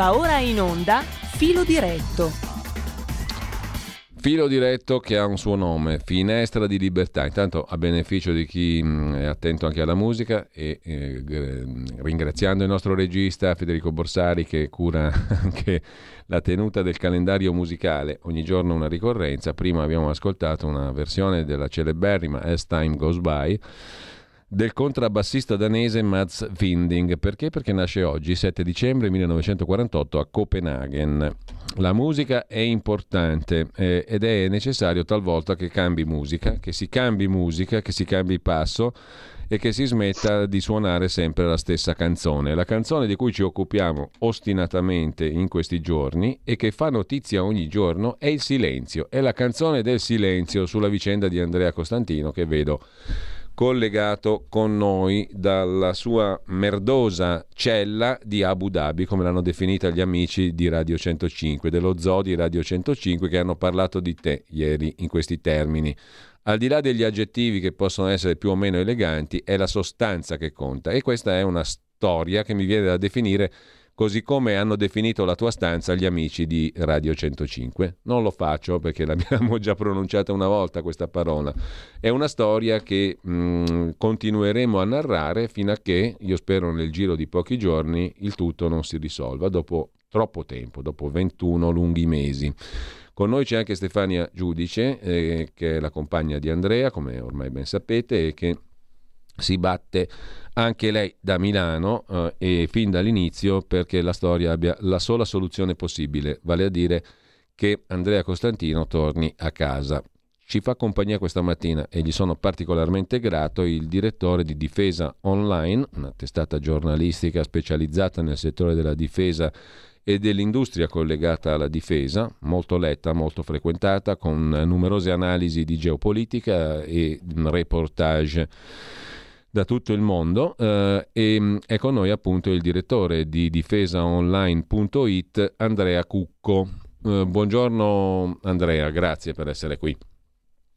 Va ora in onda Filo diretto. Filo diretto che ha un suo nome, Finestra di Libertà, intanto a beneficio di chi è attento anche alla musica e eh, ringraziando il nostro regista Federico Borsari che cura anche la tenuta del calendario musicale, ogni giorno una ricorrenza, prima abbiamo ascoltato una versione della celeberrima As Time Goes By del contrabbassista danese Mads Winding. Perché? Perché nasce oggi, 7 dicembre 1948, a Copenaghen. La musica è importante eh, ed è necessario talvolta che cambi musica, che si cambi musica, che si cambi passo e che si smetta di suonare sempre la stessa canzone. La canzone di cui ci occupiamo ostinatamente in questi giorni e che fa notizia ogni giorno è Il silenzio, è la canzone del silenzio sulla vicenda di Andrea Costantino che vedo collegato con noi dalla sua merdosa cella di Abu Dhabi, come l'hanno definita gli amici di Radio 105, dello zoo di Radio 105 che hanno parlato di te ieri in questi termini. Al di là degli aggettivi che possono essere più o meno eleganti, è la sostanza che conta e questa è una storia che mi viene da definire così come hanno definito la tua stanza gli amici di Radio 105. Non lo faccio perché l'abbiamo già pronunciata una volta questa parola. È una storia che mh, mm, continueremo a narrare fino a che, io spero nel giro di pochi giorni, il tutto non si risolva dopo troppo tempo, dopo 21 lunghi mesi. Con noi c'è anche Stefania Giudice, eh, che è la compagna di Andrea, come ormai ben sapete, e che si batte anche lei da Milano eh, e fin dall'inizio perché la storia abbia la sola soluzione possibile, vale a dire che Andrea Costantino torni a casa. Ci fa compagnia questa mattina e gli sono particolarmente grato il direttore di Difesa Online, una testata giornalistica specializzata nel settore della difesa e dell'industria collegata alla difesa, molto letta, molto frequentata, con numerose analisi di geopolitica e reportage da tutto il mondo eh, e mm, è con noi appunto il direttore di difesaonline.it Andrea Cucco. Eh, buongiorno Andrea, grazie per essere qui.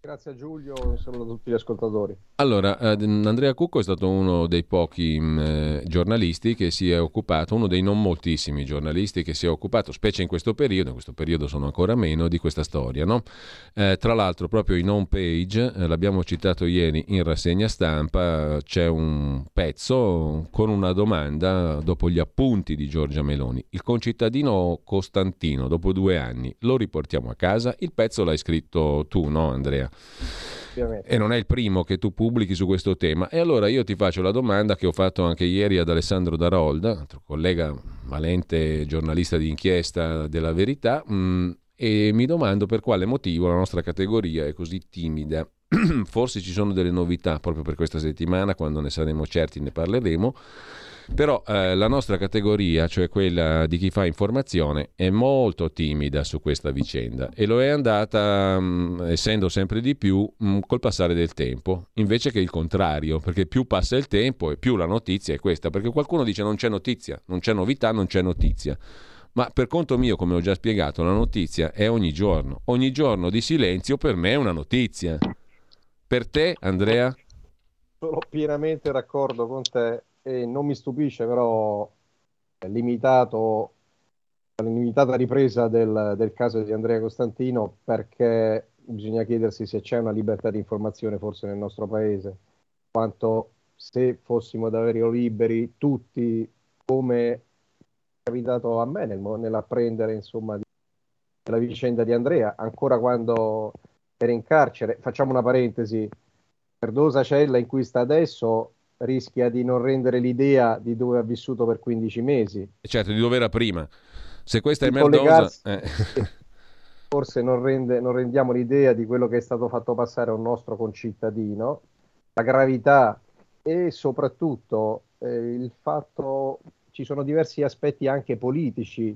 Grazie a Giulio e saluto a tutti gli ascoltatori. Allora, eh, Andrea Cucco è stato uno dei pochi mm, eh, giornalisti che si è occupato, uno dei non moltissimi giornalisti che si è occupato, specie in questo periodo, in questo periodo sono ancora meno, di questa storia. No? Eh, tra l'altro, proprio in home page, eh, l'abbiamo citato ieri in rassegna stampa, c'è un pezzo con una domanda dopo gli appunti di Giorgia Meloni. Il concittadino Costantino, dopo due anni, lo riportiamo a casa? Il pezzo l'hai scritto tu, no Andrea? E non è il primo che tu pubblichi su questo tema. E allora io ti faccio la domanda che ho fatto anche ieri ad Alessandro Darolda, collega valente giornalista di inchiesta della verità, mm, e mi domando per quale motivo la nostra categoria è così timida. Forse ci sono delle novità proprio per questa settimana, quando ne saremo certi ne parleremo. Però eh, la nostra categoria, cioè quella di chi fa informazione, è molto timida su questa vicenda e lo è andata, mh, mm, essendo sempre di più, mh, mm, col passare del tempo, invece che il contrario, perché più passa il tempo e più la notizia è questa, perché qualcuno dice non c'è notizia, non c'è novità, non c'è notizia. Ma per conto mio, come ho già spiegato, la notizia è ogni giorno. Ogni giorno di silenzio per me è una notizia. Per te, Andrea? Sono pienamente d'accordo con te e non mi stupisce però limitato limitata ripresa del, del, caso di Andrea Costantino perché bisogna chiedersi se c'è una libertà di informazione forse nel nostro paese, quanto se fossimo davvero liberi tutti come è capitato a me nel, nell'apprendere insomma di, la vicenda di Andrea, ancora quando era in carcere, facciamo una parentesi, perdosa cella in cui sta adesso rischia di non rendere l'idea di dove ha vissuto per 15 mesi. Certo, di dove era prima. Se questa è merdosa... Eh. Forse non, rende, non rendiamo l'idea di quello che è stato fatto passare a un nostro concittadino, la gravità e soprattutto eh, il fatto ci sono diversi aspetti anche politici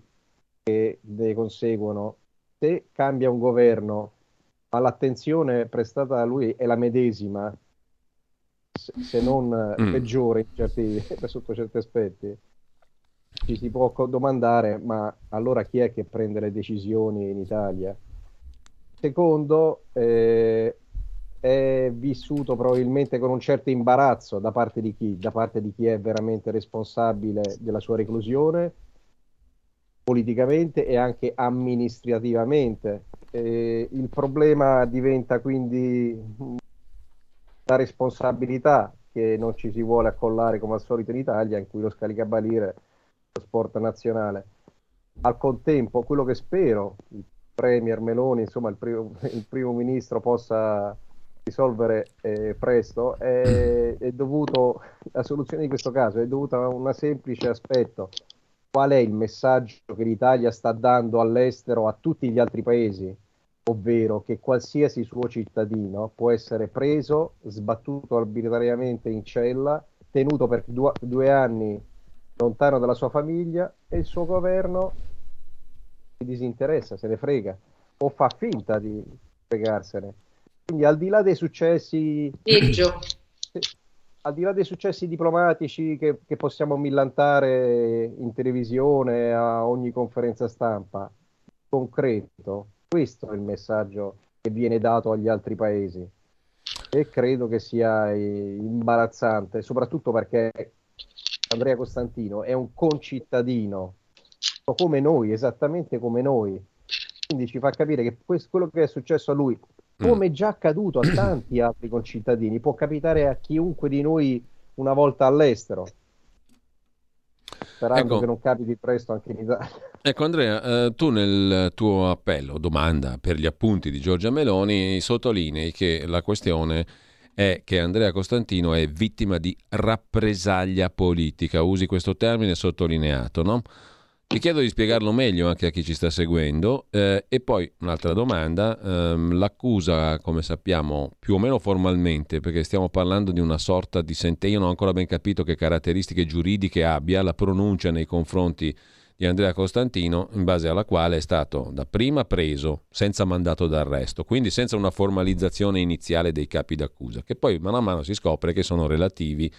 che ne conseguono. Se cambia un governo, ma l'attenzione prestata da lui è la medesima, se non mm. peggiore certi, sotto certi aspetti. Ci si può domandare, ma allora chi è che prende le decisioni in Italia? Secondo, eh, è vissuto probabilmente con un certo imbarazzo da parte di chi? Da parte di chi è veramente responsabile della sua reclusione politicamente e anche amministrativamente. Eh, il problema diventa quindi la responsabilità che non ci si vuole accollare come al solito in Italia, in cui lo scaricabarile è lo sport nazionale. Al contempo, quello che spero, il Premier Meloni, insomma il primo, il primo ministro possa risolvere eh, presto, è, è dovuto, la soluzione di questo caso è dovuta a un semplice aspetto. Qual è il messaggio che l'Italia sta dando all'estero a tutti gli altri paesi? Ovvero che qualsiasi suo cittadino può essere preso, sbattuto arbitrariamente in cella, tenuto per due, due anni lontano dalla sua famiglia e il suo governo si disinteressa, se ne frega o fa finta di fregarsene. Quindi al di là dei successi... Peggio. Al di là dei successi diplomatici che, che possiamo millantare in televisione a ogni conferenza stampa, concreto, questo è il messaggio che viene dato agli altri paesi. E credo che sia imbarazzante, soprattutto perché Andrea Costantino è un concittadino come noi, esattamente come noi. Quindi ci fa capire che questo, quello che è successo a lui, come è già accaduto a tanti altri concittadini, può capitare a chiunque di noi una volta all'estero sperando ecco. che non capiti presto anche in Italia. Ecco Andrea, eh, tu nel tuo appello, domanda per gli appunti di Giorgia Meloni, sottolinei che la questione è che Andrea Costantino è vittima di rappresaglia politica, usi questo termine sottolineato, no? Ti chiedo di spiegarlo meglio anche a chi ci sta seguendo. Eh, e poi un'altra domanda, ehm, l'accusa, come sappiamo, più o meno formalmente, perché stiamo parlando di una sorta di sentenza, io non ho ancora ben capito che caratteristiche giuridiche abbia la pronuncia nei confronti di Andrea Costantino, in base alla quale è stato dapprima preso senza mandato d'arresto, quindi senza una formalizzazione iniziale dei capi d'accusa, che poi mano a mano si scopre che sono relativi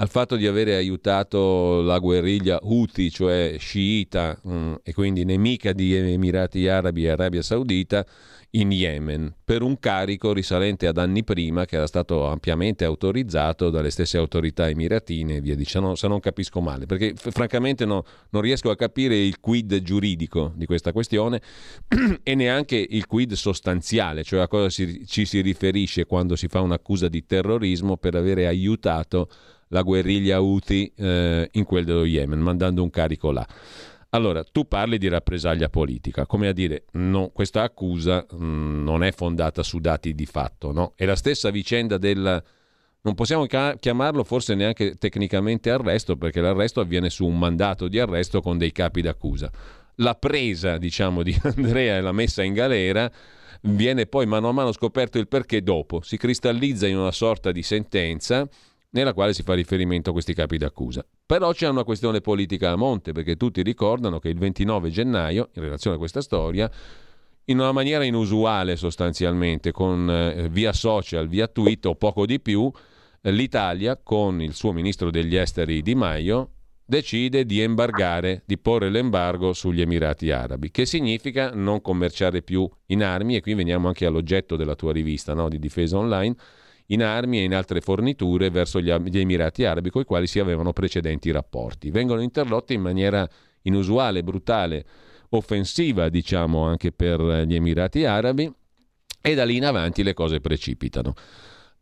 al fatto di avere aiutato la guerriglia Houthi, cioè sciita mm, e quindi nemica di Emirati Arabi e Arabia Saudita, in Yemen, per un carico risalente ad anni prima che era stato ampiamente autorizzato dalle stesse autorità emiratine e via dicendo, se non capisco male, perché f- francamente no, non riesco a capire il quid giuridico di questa questione e neanche il quid sostanziale, cioè a cosa si, ci si riferisce quando si fa un'accusa di terrorismo per avere aiutato la guerriglia Houthi eh, in quel dello Yemen, mandando un carico là. Allora, tu parli di rappresaglia politica, come a dire, no, questa accusa mh, mm, non è fondata su dati di fatto, no? È la stessa vicenda del... Non possiamo chiamarlo forse neanche tecnicamente arresto, perché l'arresto avviene su un mandato di arresto con dei capi d'accusa. La presa, diciamo, di Andrea e la messa in galera viene poi mano a mano scoperto il perché dopo, si cristallizza in una sorta di sentenza nella quale si fa riferimento a questi capi d'accusa. Però c'è una questione politica a monte, perché tutti ricordano che il 29 gennaio, in relazione a questa storia, in una maniera inusuale sostanzialmente, con eh, via social, via tweet o poco di più, l'Italia, con il suo ministro degli esteri Di Maio, decide di embargare, di porre l'embargo sugli Emirati Arabi, che significa non commerciare più in armi, e qui veniamo anche all'oggetto della tua rivista no, di difesa online, in armi e in altre forniture verso gli, Emirati Arabi con i quali si avevano precedenti rapporti. Vengono interrotti in maniera inusuale, brutale, offensiva, diciamo, anche per gli Emirati Arabi e da lì in avanti le cose precipitano.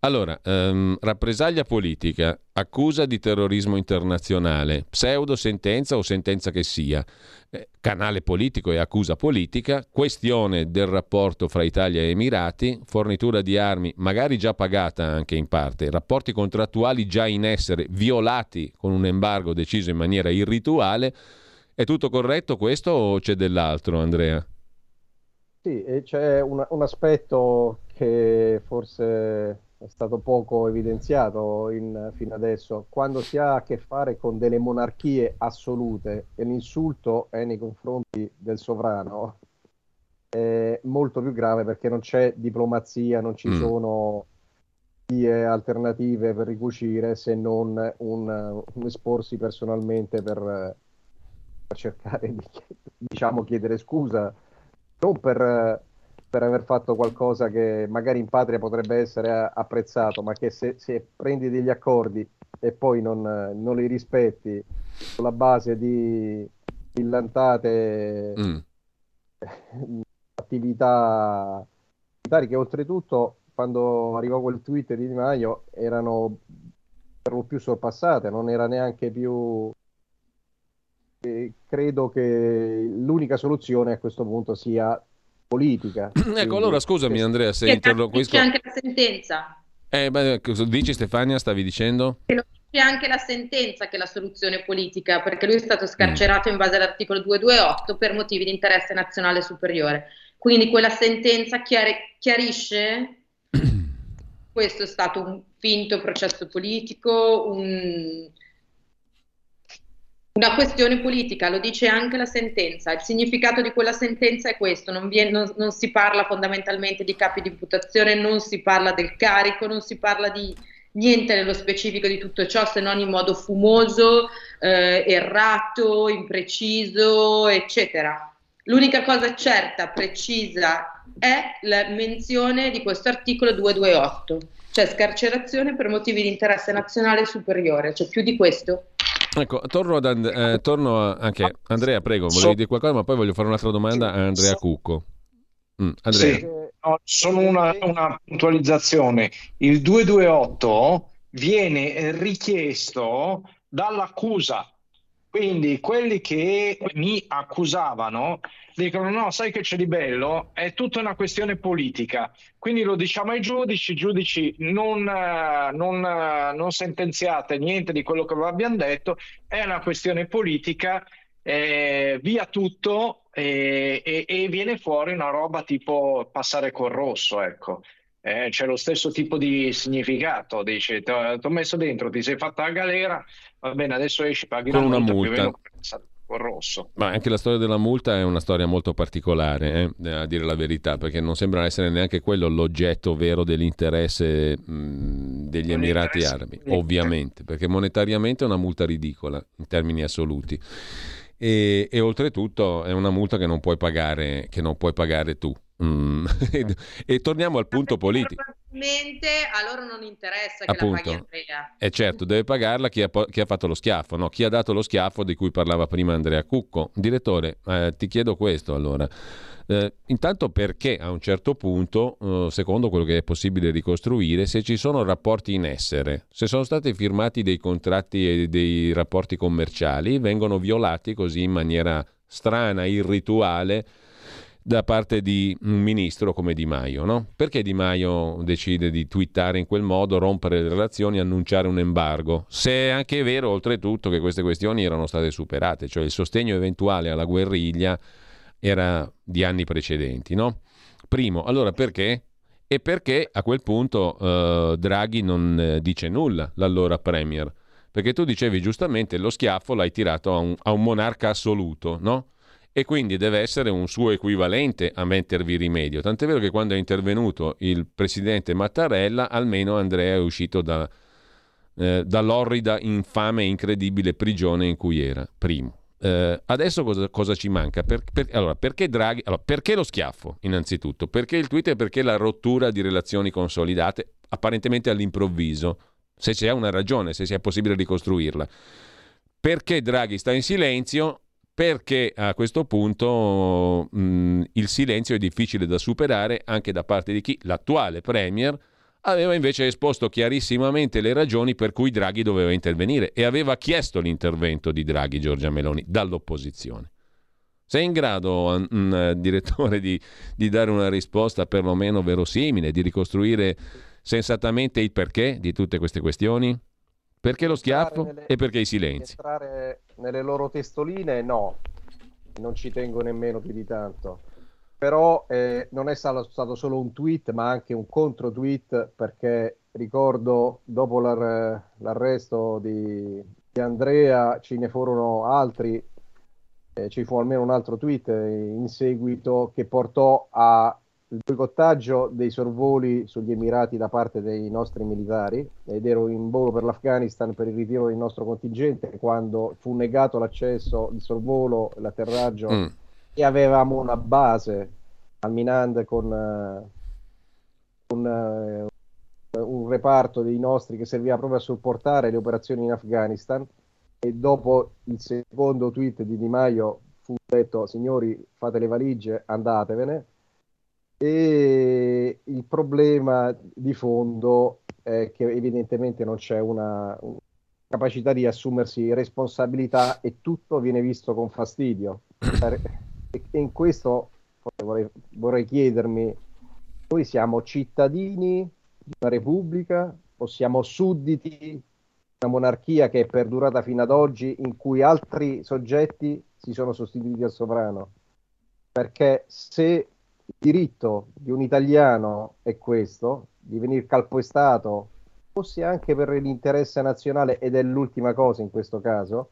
Allora, ehm, rappresaglia politica, accusa di terrorismo internazionale, pseudo sentenza o sentenza che sia, eh, canale politico e accusa politica, questione del rapporto fra Italia e Emirati, fornitura di armi magari già pagata anche in parte, rapporti contrattuali già in essere, violati con un embargo deciso in maniera irrituale. È tutto corretto questo o c'è dell'altro, Andrea? Sì, c'è un, un aspetto che forse è stato poco evidenziato in, fino adesso, quando si ha a che fare con delle monarchie assolute e l'insulto è nei confronti del sovrano, è molto più grave perché non c'è diplomazia, non ci mm. sono vie alternative per ricucire se non un, un esporsi personalmente per, per cercare di diciamo, chiedere scusa, non per per aver fatto qualcosa che magari in patria potrebbe essere apprezzato, ma che se, se prendi degli accordi e poi non, non, li rispetti sulla base di il brillantate mm. attività militari che oltretutto quando arrivò quel tweet di Di Maio erano per lo più sorpassate, non era neanche più e credo che l'unica soluzione a questo punto sia politica. ecco, allora scusami Andrea se interloquisco... C'è anche la sentenza. Eh, beh, cosa dici Stefania, stavi dicendo? Che lo dice anche la sentenza che è la soluzione politica, perché lui è stato scarcerato mm. in base all'articolo 228 per motivi di interesse nazionale superiore. Quindi quella sentenza chiar- chiarisce questo è stato un finto processo politico, un, una questione politica, lo dice anche la sentenza. Il significato di quella sentenza è questo: non, viene, non, non, si parla fondamentalmente di capi di imputazione, non si parla del carico, non si parla di niente nello specifico di tutto ciò, se non in modo fumoso, eh, errato, impreciso, eccetera. L'unica cosa certa, precisa, è la menzione di questo articolo 228, cioè scarcerazione per motivi di interesse nazionale superiore, cioè più di questo. Ecco, torno, ad And- eh, torno a anche Andrea, prego, volevi dire qualcosa, ma poi voglio fare un'altra domanda a Andrea Cucco. Mm, Andrea. Sì, no, solo una, una puntualizzazione. Il 228 viene richiesto dall'accusa quindi quelli che mi accusavano dicono no, sai che c'è di bello? È tutta una questione politica. Quindi lo diciamo ai giudici, giudici non, non, non sentenziate niente di quello che vi abbiamo detto, è una questione politica, eh, via tutto eh, e, e, viene fuori una roba tipo passare col rosso, ecco. Eh, c'è lo stesso tipo di significato, dice, ti ho messo dentro, ti sei fatta la galera, va bene, adesso esci, paghi con una multa. multa. Rosso. Ma anche la storia della multa è una storia molto particolare, eh? a dire la verità, perché non sembra essere neanche quello l'oggetto vero dell'interesse mh, degli non Emirati Arabi, ovviamente, perché monetariamente è una multa ridicola in termini assoluti. E, e, oltretutto è una multa che non puoi pagare, non puoi pagare tu. Mm. e torniamo al punto politico. Probabilmente a loro non interessa che Appunto. la paghi Andrea. E certo, deve pagarla chi ha, chi ha, fatto lo schiaffo, no? chi ha dato lo schiaffo di cui parlava prima Andrea Cucco. Direttore, eh, ti chiedo questo allora. Eh, intanto perché a un certo punto, eh, secondo quello che è possibile ricostruire, se ci sono rapporti in essere, se sono stati firmati dei contratti e dei rapporti commerciali, vengono violati così in maniera strana, irrituale, da parte di un ministro come Di Maio. No? Perché Di Maio decide di twittare in quel modo, rompere le relazioni, annunciare un embargo? Se è anche vero, oltretutto, che queste questioni erano state superate, cioè il sostegno eventuale alla guerriglia era di anni precedenti. No? Primo, allora perché? E perché a quel punto eh, Draghi non eh, dice nulla, l'allora Premier? Perché tu dicevi giustamente lo schiaffo l'hai tirato a un, a un monarca assoluto, no? E quindi deve essere un suo equivalente a mettervi rimedio. Tant'è vero che quando è intervenuto il presidente Mattarella, almeno Andrea è uscito da, eh, dall'orrida, infame e incredibile prigione in cui era, primo. Eh, adesso cosa, cosa, ci manca? Per, per, allora, perché Draghi? Allora, perché lo schiaffo, innanzitutto? Perché il tweet e perché la rottura di relazioni consolidate, apparentemente all'improvviso, se c'è una ragione, se sia possibile ricostruirla. Perché Draghi sta in silenzio? Perché a questo punto mh, il silenzio è difficile da superare anche da parte di chi, l'attuale Premier, aveva invece esposto chiarissimamente le ragioni per cui Draghi doveva intervenire e aveva chiesto l'intervento di Draghi, Giorgia Meloni, dall'opposizione. Sei in grado, mh, direttore, di, di dare una risposta perlomeno verosimile, di ricostruire sensatamente il perché di tutte queste questioni? Perché lo schiaffo nelle, e perché i silenzi? Entrare nelle loro testoline no, non ci tengo nemmeno più di tanto. Però eh, non è stato, solo un tweet, ma anche un contro tweet, perché ricordo dopo l'ar- l'arresto di, di, Andrea ce ne furono altri, eh, ci fu almeno un altro tweet in seguito che portò a il boicottaggio dei sorvoli sugli Emirati da parte dei nostri militari ed ero in volo per l'Afghanistan per il ritiro del nostro contingente quando fu negato l'accesso, il sorvolo, l'atterraggio mm. e avevamo una base al Minand con, uh, un, uh, un reparto dei nostri che serviva proprio a supportare le operazioni in Afghanistan e dopo il secondo tweet di Di Maio fu detto signori fate le valigie, andatevene. E il problema di fondo è che evidentemente non c'è una, una capacità di assumersi responsabilità e tutto viene visto con fastidio. E in questo vorrei, vorrei chiedermi, noi siamo cittadini di una repubblica o siamo sudditi di una monarchia che è perdurata fino ad oggi in cui altri soggetti si sono sostituiti al sovrano? Perché se diritto di un italiano è questo, di venire calpestato, fosse anche per l'interesse nazionale, ed è l'ultima cosa in questo caso,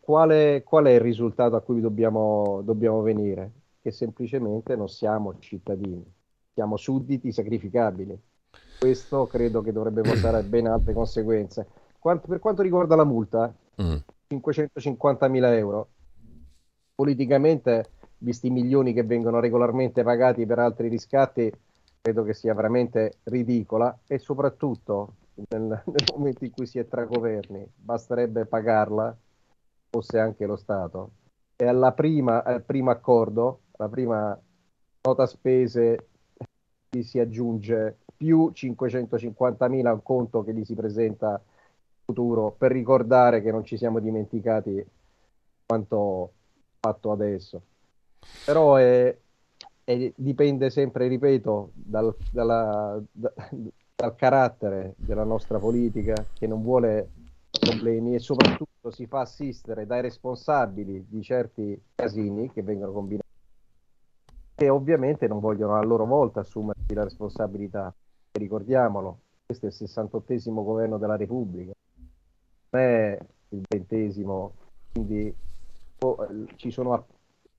qual qual è il risultato a cui dobbiamo, dobbiamo venire? Che semplicemente non siamo cittadini, siamo sudditi sacrificabili. Questo credo che dovrebbe portare a ben altre conseguenze. Quanto, per quanto riguarda la multa, mm. 550.000 euro, politicamente visti i milioni che vengono regolarmente pagati per altri riscatti, credo che sia veramente ridicola e soprattutto nel, nel momento in cui si è tra governi basterebbe pagarla, fosse anche lo Stato. E alla prima, al primo accordo, la prima nota spese si aggiunge più 550.000 a un conto che gli si presenta in futuro per ricordare che non ci siamo dimenticati quanto fatto adesso. Però è, è, dipende sempre, ripeto, dal, dalla, da, dal carattere della nostra politica che non vuole problemi e soprattutto si fa assistere dai responsabili di certi casini che vengono combinati e ovviamente non vogliono a loro volta assumersi la responsabilità. Ricordiamolo, questo è il 68 governo della Repubblica, non è il ventesimo, quindi oh, ci sono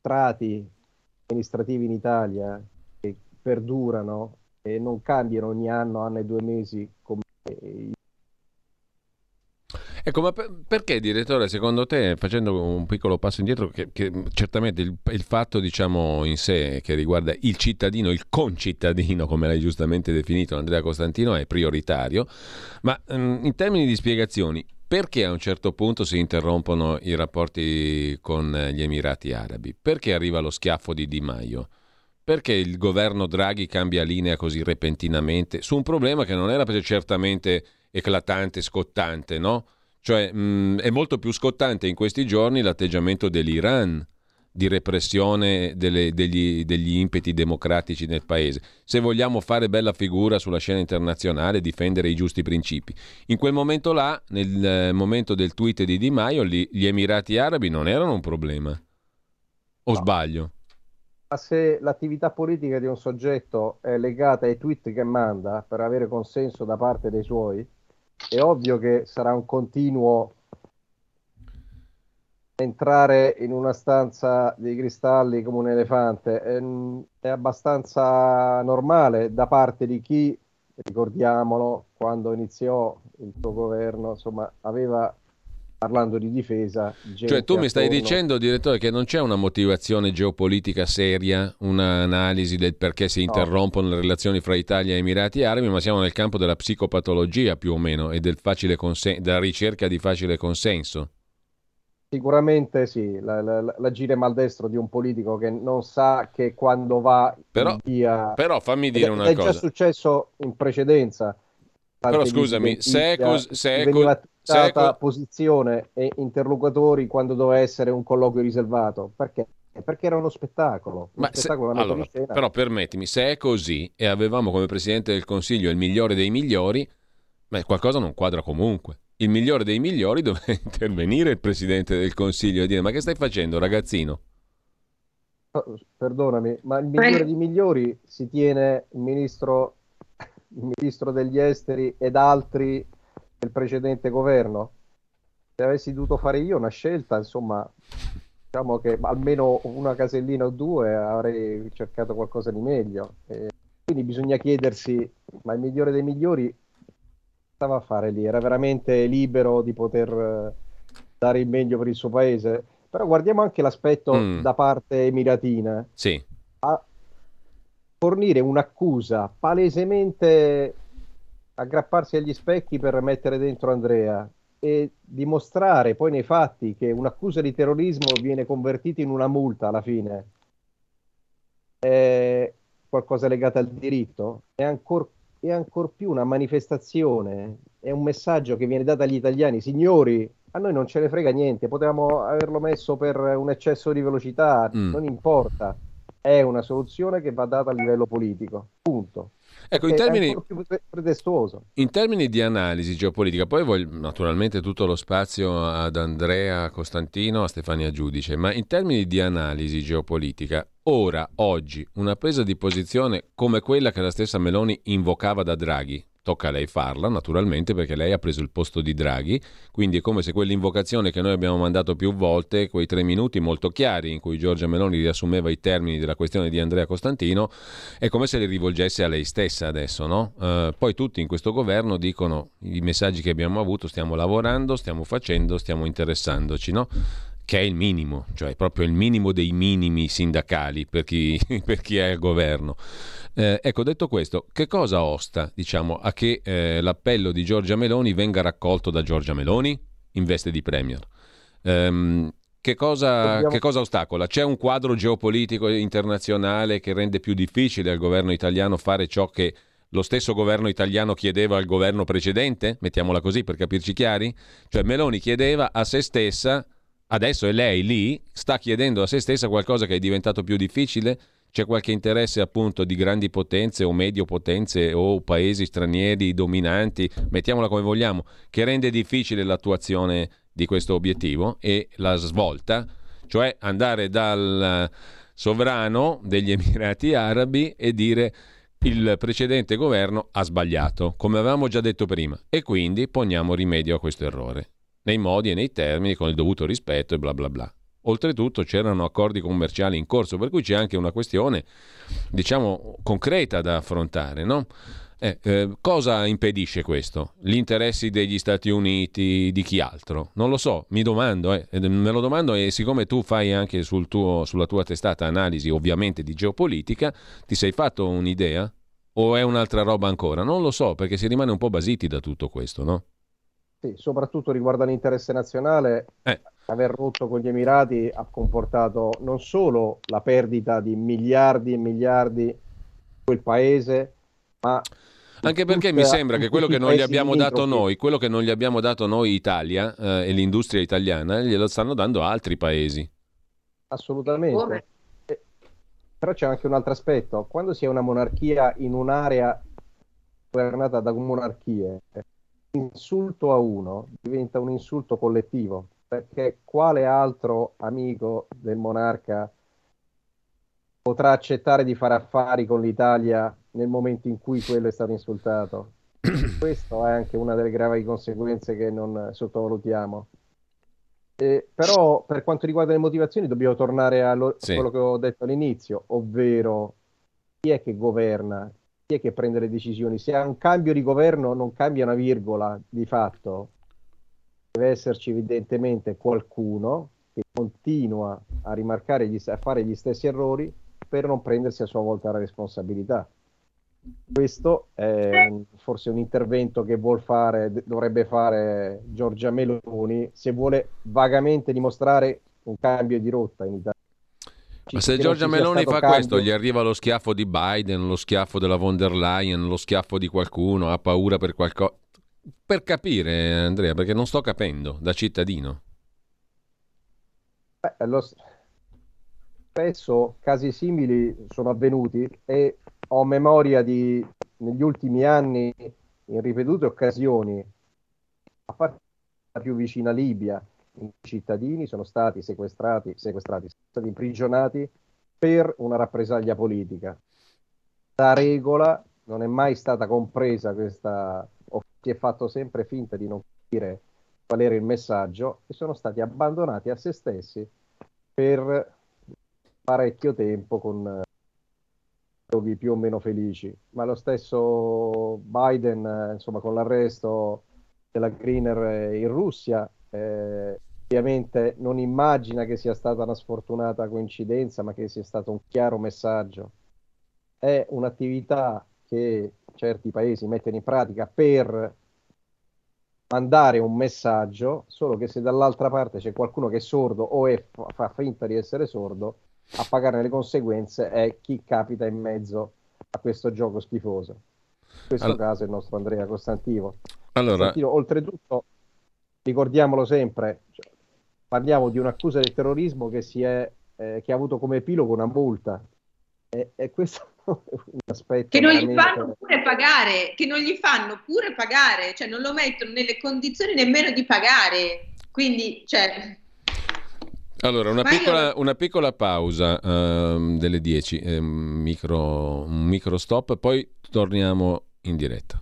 strati amministrativi in Italia che perdurano e non cambiano ogni anno, anno e due mesi come Ecco, ma per, perché, direttore, secondo te, facendo un piccolo passo indietro, che, che certamente il, il, fatto diciamo, in sé che riguarda il cittadino, il concittadino, come l'hai giustamente definito Andrea Costantino, è prioritario, ma um, in termini di spiegazioni, perché a un certo punto si interrompono i rapporti con gli Emirati Arabi? Perché arriva lo schiaffo di Di Maio? Perché il governo Draghi cambia linea così repentinamente su un problema che non era certamente eclatante, scottante, no? Cioè mh, è molto più scottante in questi giorni l'atteggiamento dell'Iran di repressione delle, degli, degli, impeti democratici nel paese. Se vogliamo fare bella figura sulla scena internazionale, difendere i giusti principi. In quel momento là, nel eh, momento del tweet di Di Maio, gli, gli Emirati Arabi non erano un problema. O no. sbaglio? Ma se l'attività politica di un soggetto è legata ai tweet che manda per avere consenso da parte dei suoi, è ovvio che sarà un continuo entrare in una stanza di cristalli come un elefante è, è, abbastanza normale da parte di chi, ricordiamolo, quando iniziò il suo governo, insomma, aveva parlando di difesa. Cioè tu mi stai dicendo, direttore, che non c'è una motivazione geopolitica seria, un'analisi del perché si interrompono no. le relazioni fra Italia e Emirati Arabi, ma siamo nel campo della psicopatologia più o meno e del consen- della ricerca di facile consenso. Sicuramente sì, l'agire maldestro di un politico che non sa che quando va però, via... Però fammi dire una è cosa. È già successo in precedenza. Però scusami, se è così... Se è veniva co- co- posizione e interlocutori quando doveva essere un colloquio riservato. Perché? Perché era uno spettacolo. Uno spettacolo se, allora, però permettimi, se è così e avevamo come Presidente del Consiglio il migliore dei migliori, beh, qualcosa non quadra comunque il migliore dei migliori doveva intervenire il Presidente del Consiglio e dire ma che stai facendo ragazzino? Oh, perdonami, ma il migliore dei migliori si tiene il ministro, il ministro degli esteri ed altri del precedente governo. Se avessi dovuto fare io una scelta, insomma, diciamo che almeno una casellina o due avrei cercato qualcosa di meglio. E quindi bisogna chiedersi, ma il migliore dei migliori stava a fare lì? Era veramente libero di poter eh, dare il meglio per il suo paese? Però guardiamo anche l'aspetto mm. da parte emiratina. Sì. A fornire un'accusa palesemente aggrapparsi agli specchi per mettere dentro Andrea e dimostrare poi nei fatti che un'accusa di terrorismo viene convertita in una multa alla fine è qualcosa legato al diritto, è ancora è ancor più una manifestazione, è un messaggio che viene dato agli italiani, signori, a noi non ce ne frega niente, potevamo averlo messo per un eccesso di velocità, mm. non importa, è una soluzione che va data a livello politico, punto. Ecco, in termini, in termini, di analisi geopolitica, poi voglio naturalmente tutto lo spazio ad Andrea Costantino, a Stefania Giudice, ma in termini di analisi geopolitica, ora, oggi, una presa di posizione come quella che la stessa Meloni invocava da Draghi, Tocca a lei farla, naturalmente, perché lei ha preso il posto di Draghi, quindi è come se quell'invocazione che noi abbiamo mandato più volte, quei tre minuti molto chiari in cui Giorgia Meloni riassumeva i termini della questione di Andrea Costantino, è come se li rivolgesse a lei stessa adesso, no? Uh, poi tutti in questo governo dicono i messaggi che abbiamo avuto, stiamo lavorando, stiamo facendo, stiamo interessandoci, no? che è il minimo, cioè proprio il minimo dei minimi sindacali per chi, per chi è al governo. Eh, ecco, detto questo, che cosa osta diciamo, a che eh, l'appello di Giorgia Meloni venga raccolto da Giorgia Meloni in veste di Premier? Um, che cosa, Dobbiamo... che cosa, ostacola? C'è un quadro geopolitico internazionale che rende più difficile al governo italiano fare ciò che lo stesso governo italiano chiedeva al governo precedente? Mettiamola così per capirci chiari? Cioè Meloni chiedeva a se stessa Adesso è lei lì, sta chiedendo a se stessa qualcosa che è diventato più difficile? C'è qualche interesse appunto di grandi potenze o medio potenze o paesi stranieri dominanti, mettiamola come vogliamo, che rende difficile l'attuazione di questo obiettivo e la svolta, cioè andare dal sovrano degli Emirati Arabi e dire il precedente governo ha sbagliato, come avevamo già detto prima, e quindi poniamo rimedio a questo errore nei modi e nei termini, con il dovuto rispetto e bla bla bla. Oltretutto c'erano accordi commerciali in corso, per cui c'è anche una questione, diciamo, concreta da affrontare, no? Eh, eh, cosa impedisce questo? Gli interessi degli Stati Uniti, di chi altro? Non lo so, mi domando, eh, me lo domando e siccome tu fai anche sul tuo, sulla tua testata analisi ovviamente di geopolitica, ti sei fatto un'idea? O è un'altra roba ancora? Non lo so, perché si rimane un po' basiti da tutto questo, no? Sì, soprattutto riguardo all'interesse nazionale, eh. Aver rotto con gli Emirati ha comportato non solo la perdita di miliardi e miliardi in quel paese, ma anche perché mi sembra che quello che non gli abbiamo dato noi, quello che non gli abbiamo dato noi Italia eh, e l'industria italiana, glielo stanno dando altri paesi. Assolutamente. Eh, però c'è anche un altro aspetto, quando si è una monarchia in un'area governata da monarchie, insulto a uno diventa un insulto collettivo, perché quale altro amico del monarca potrà accettare di fare affari con l'Italia nel momento in cui quello è stato insultato? Questa è anche una delle gravi conseguenze che non sottovalutiamo. Eh, però per quanto riguarda le motivazioni dobbiamo tornare a lo- sì. quello che ho detto all'inizio, ovvero chi è che governa, chi è che prende le decisioni? Se ha un cambio di governo non cambia una virgola di fatto, deve esserci evidentemente qualcuno che continua a rimarcare gli, a fare gli stessi errori per non prendersi a sua volta la responsabilità. Questo è forse un intervento che vuol fare, dovrebbe fare Giorgia Meloni se vuole vagamente dimostrare un cambio di rotta in Italia. Ma se Giorgia Meloni fa cambio. questo, gli arriva lo schiaffo di Biden, lo schiaffo della von der Leyen, lo schiaffo di qualcuno, ha paura per qualcosa. Per capire, Andrea, perché non sto capendo da cittadino. Beh, lo... Spesso casi simili sono avvenuti e ho memoria di negli ultimi anni, in ripetute occasioni, a parte la più vicina Libia, i cittadini sono stati sequestrati, sequestrati, sono stati imprigionati per una rappresaglia politica. La regola non è mai stata compresa questa, si è fatto sempre finta di non capire qual era il messaggio e sono stati abbandonati a se stessi per parecchio tempo con luoghi più o meno felici. Ma lo stesso Biden, insomma, con l'arresto della Greener in Russia, eh, ovviamente non immagina che sia stata una sfortunata coincidenza, ma che sia stato un chiaro messaggio. È un'attività che certi paesi mettono in pratica per mandare un messaggio, solo che se dall'altra parte c'è qualcuno che è sordo o è, fa finta di essere sordo, a pagarne le conseguenze è chi capita in mezzo a questo gioco schifoso. In questo All... caso è il nostro Andrea Costantino. Allora... Oltretutto, ricordiamolo sempre, cioè, parliamo di un'accusa di terrorismo che, è, eh, che ha avuto come epilogo una multa. E, e questo aspetto che non gli fanno pure pagare, che non gli fanno pure pagare, cioè non lo mettono nelle condizioni nemmeno di pagare. Quindi, cioè, allora, una piccola, una piccola, pausa uh, delle 10, eh, micro, un micro stop, poi torniamo in diretta.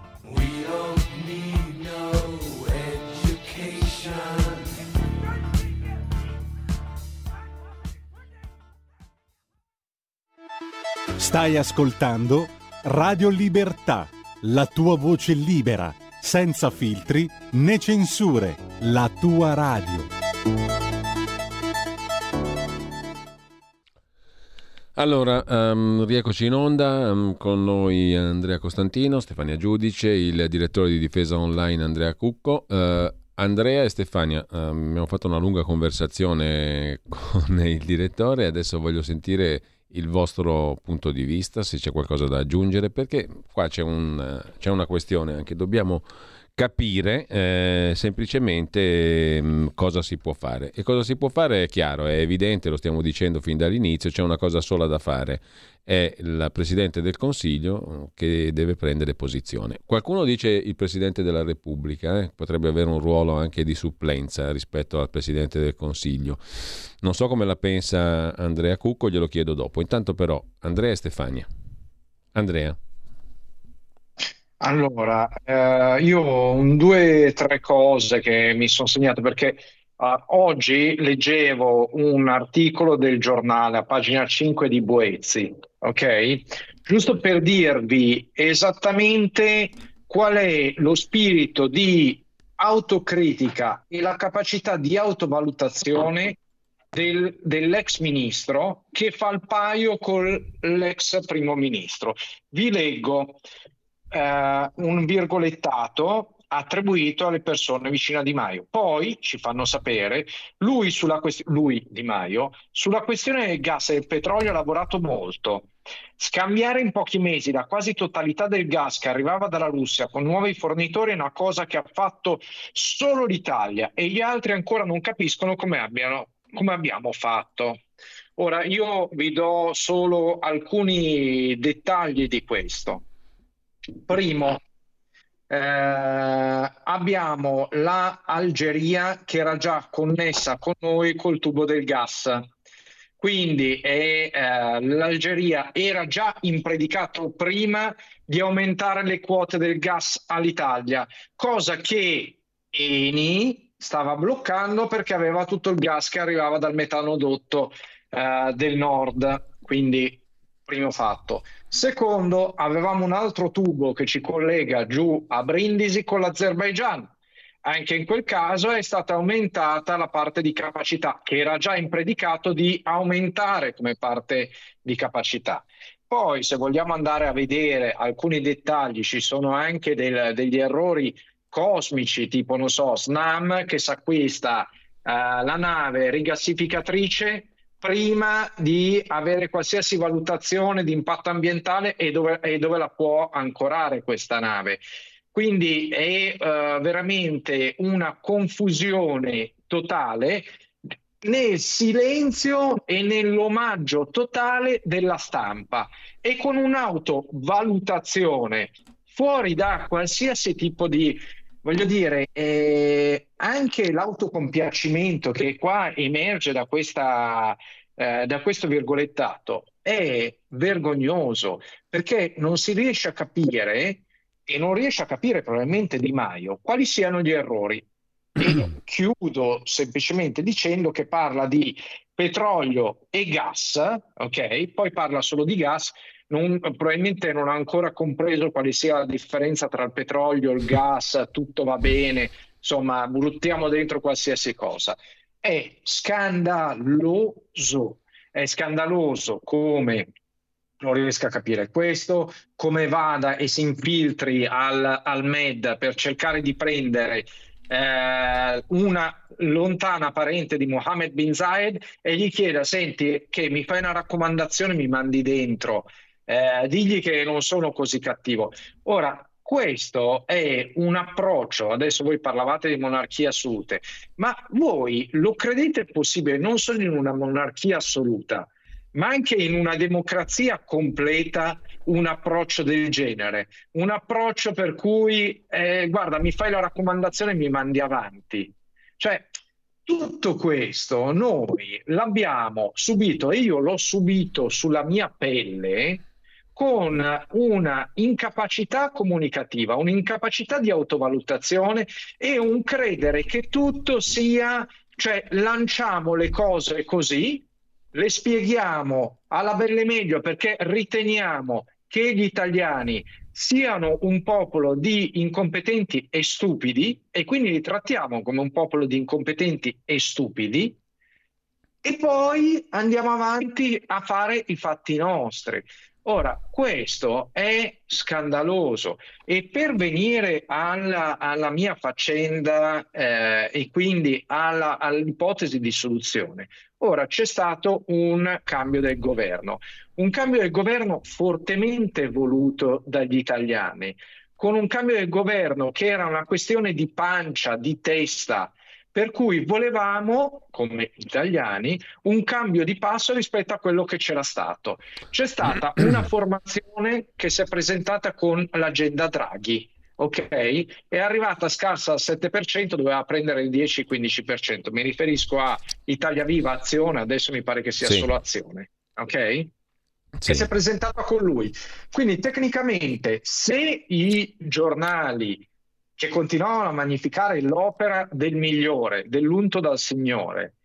Stai ascoltando Radio Libertà, la tua voce libera, senza filtri né censure, la tua radio. Allora, um, rieccoci in onda um, con noi Andrea Costantino, Stefania Giudice, il direttore di difesa online Andrea Cucco. Uh, Andrea e Stefania, um, abbiamo fatto una lunga conversazione con il direttore, adesso voglio sentire il vostro punto di vista, se c'è qualcosa da aggiungere, perché qua c'è, un, c'è una questione anche, dobbiamo capire eh, semplicemente mh, mm, cosa si può fare. E cosa si può fare è chiaro, è evidente, lo stiamo dicendo fin dall'inizio, c'è una cosa sola da fare, è il Presidente del Consiglio mm, che deve prendere posizione. Qualcuno dice il Presidente della Repubblica, eh, potrebbe avere un ruolo anche di supplenza rispetto al Presidente del Consiglio. Non so come la pensa Andrea Cucco, glielo chiedo dopo. Intanto però, Andrea e Stefania. Andrea. Allora, eh, io ho un, due tre cose che mi sono segnate perché uh, oggi leggevo un articolo del giornale a pagina 5 di Boezzi, ok? Giusto per dirvi esattamente qual è lo spirito di autocritica e la capacità di autovalutazione del, dell'ex ministro che fa il paio con l'ex primo ministro. Vi leggo eh, un virgolettato attribuito alle persone vicine a Di Maio. Poi ci fanno sapere, lui, quest- lui Di Maio, sulla questione del gas e del petrolio ha lavorato molto. Scambiare in pochi mesi la quasi totalità del gas che arrivava dalla Russia con nuovi fornitori è una cosa che ha fatto solo l'Italia e gli altri ancora non capiscono come, abbiano, come abbiamo fatto. Ora io vi do solo alcuni dettagli di questo. Primo, eh, abbiamo l'Algeria che era già connessa con noi col tubo del gas. Quindi eh, l'Algeria era già impredicato prima di aumentare le quote del gas all'Italia, cosa che Eni stava bloccando perché aveva tutto il gas che arrivava dal metanodotto eh, del nord. Quindi, primo fatto. Secondo, avevamo un altro tubo che ci collega giù a Brindisi con l'Azerbaigian. Anche in quel caso è stata aumentata la parte di capacità, che era già in predicato di aumentare come parte di capacità. Poi, se vogliamo andare a vedere alcuni dettagli, ci sono anche del, degli errori cosmici, tipo, non so, SNAM che si acquista uh, la nave rigassificatrice prima di avere qualsiasi valutazione di impatto ambientale e dove, e dove la può ancorare questa nave. Quindi è uh, veramente una confusione totale nel silenzio e nell'omaggio totale della stampa e con un'autovalutazione fuori da qualsiasi tipo di voglio dire, eh, anche l'autocompiacimento che qua emerge da, questa, eh, da questo virgolettato è vergognoso perché non si riesce a capire e non riesce a capire probabilmente Di Maio quali siano gli errori. E chiudo semplicemente dicendo che parla di petrolio e gas, ok? Poi parla solo di gas, non, probabilmente non ha ancora compreso quale sia la differenza tra il petrolio, il gas, tutto va bene, insomma, buttiamo dentro qualsiasi cosa. È scandaloso, è scandaloso come non riesca a capire questo, come vada e si infiltri al, al MED per cercare di prendere eh, una lontana parente di Mohammed bin Zayed e gli chieda, senti, che mi fai una raccomandazione, mi mandi dentro, eh, digli che non sono così cattivo. Ora, questo è un approccio, adesso voi parlavate di monarchia assolute, ma voi lo credete possibile non solo in una monarchia assoluta, ma anche in una democrazia completa un approccio del genere, un approccio per cui, eh, guarda, mi fai la raccomandazione e mi mandi avanti. Cioè, tutto questo noi l'abbiamo subito e io l'ho subito sulla mia pelle con una incapacità comunicativa, un'incapacità di autovalutazione e un credere che tutto sia, cioè lanciamo le cose così le spieghiamo alla belle meglio perché riteniamo che gli italiani siano un popolo di incompetenti e stupidi e quindi li trattiamo come un popolo di incompetenti e stupidi e poi andiamo avanti a fare i fatti nostri. Ora, questo è scandaloso e per venire alla, alla mia faccenda eh, e quindi alla, all'ipotesi di soluzione, ora c'è stato un cambio del governo, un cambio del governo fortemente voluto dagli italiani, con un cambio del governo che era una questione di pancia, di testa, per cui volevamo, come italiani, un cambio di passo rispetto a quello che c'era stato. C'è stata una formazione che si è presentata con l'agenda Draghi, ok? È arrivata scarsa al 7%, doveva prendere il 10-15%. Mi riferisco a Italia Viva, Azione, adesso mi pare che sia sì. solo Azione, ok? Sì. si è presentata con lui. Quindi tecnicamente se i giornali che continuavano a magnificare l'opera del migliore, dell'unto dal Signore,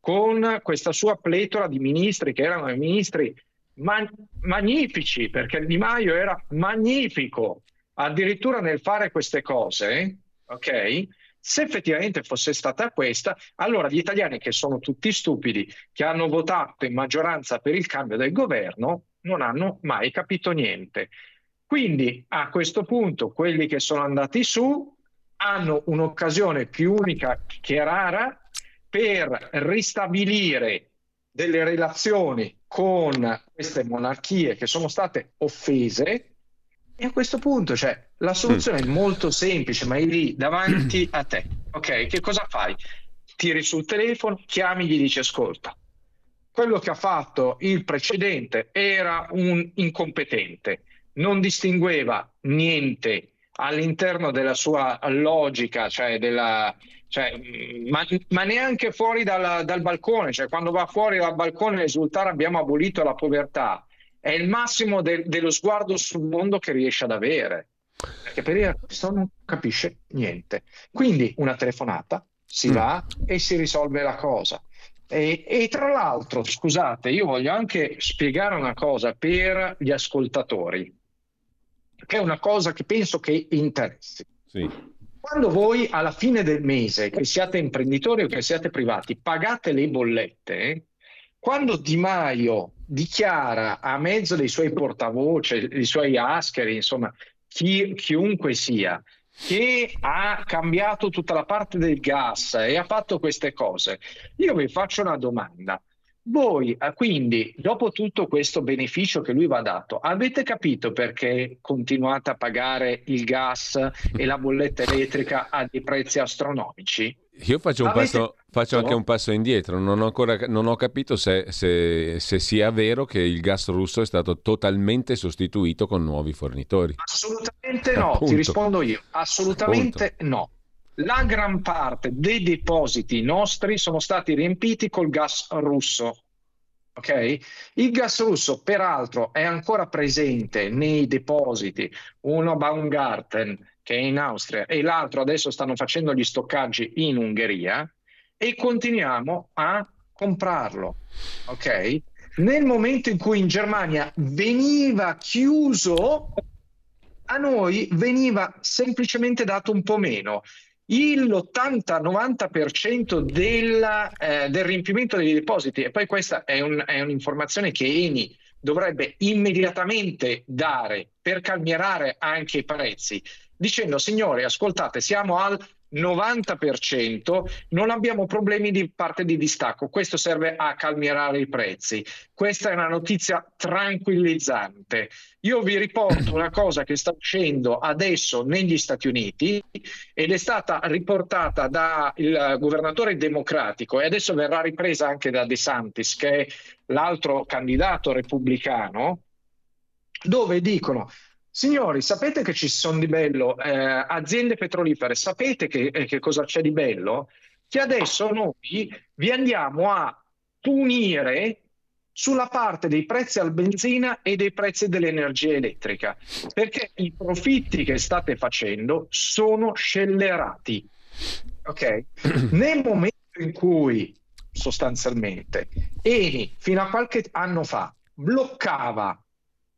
con questa sua pletora di ministri che erano ministri man- magnifici, perché Di Maio era magnifico, addirittura nel fare queste cose, ok? Se effettivamente fosse stata questa, allora gli italiani che sono tutti stupidi, che hanno votato in maggioranza per il cambio del governo, non hanno mai capito niente. Quindi a questo punto quelli che sono andati su hanno un'occasione più unica che rara per ristabilire delle relazioni con queste monarchie che sono state offese e a questo punto cioè, la soluzione mm. è molto semplice, ma è lì davanti a te. Ok, che cosa fai? Tiri sul telefono, chiami, gli dici ascolta. Quello che ha fatto il precedente era un incompetente non distingueva niente all'interno della sua logica, cioè della, cioè, ma, ma, neanche fuori dal, dal, balcone, cioè quando va fuori dal balcone esultare abbiamo abolito la povertà, è il massimo de, dello sguardo sul mondo che riesce ad avere, perché per questo non capisce niente. Quindi una telefonata, si mm. va e si risolve la cosa. E, e, tra l'altro, scusate, io voglio anche spiegare una cosa per gli ascoltatori che è una cosa che penso che interessi. Sì. Quando voi alla fine del mese, che siate imprenditori o che siate privati, pagate le bollette, quando Di Maio dichiara a mezzo dei suoi portavoce, dei suoi ascheri, insomma, chi, chiunque sia, che ha cambiato tutta la parte del gas e ha fatto queste cose, io vi faccio una domanda. Voi, eh, quindi, dopo tutto questo beneficio che lui va dato, avete capito perché continuate a pagare il gas e la bolletta elettrica a dei prezzi astronomici? Io faccio, passo, faccio, anche un passo indietro, non ho, ancora, non ho capito se, se, se, sia vero che il gas russo è stato totalmente sostituito con nuovi fornitori. Assolutamente no, Appunto. ti rispondo io, assolutamente Appunto. no la gran parte dei depositi nostri sono stati riempiti col gas russo. Okay? Il gas russo, peraltro, è ancora presente nei depositi. Uno Baumgarten, che è in Austria e l'altro adesso stanno facendo gli stoccaggi in Ungheria e continuiamo a comprarlo. Ok? Nel momento in cui in Germania veniva chiuso, a noi veniva semplicemente dato un po' meno. L'80-90% della, eh, del riempimento dei depositi, e poi questa è, un, è un'informazione che Eni dovrebbe immediatamente dare per calmierare anche i prezzi, dicendo signori ascoltate siamo al 90% non abbiamo problemi di parte di distacco. Questo serve a calmierare i prezzi. Questa è una notizia tranquillizzante. Io vi riporto una cosa che sta uscendo adesso negli Stati Uniti ed è stata riportata dal governatore democratico e adesso verrà ripresa anche da De Santis, che è l'altro candidato repubblicano, dove dicono Signori, sapete che ci sono di bello eh, aziende petrolifere, sapete che, eh, che, cosa c'è di bello? Che adesso noi vi andiamo a punire sulla parte dei prezzi al benzina e dei prezzi dell'energia elettrica, perché i profitti che state facendo sono scellerati. Ok? Nel momento in cui sostanzialmente Eni fino a qualche anno fa bloccava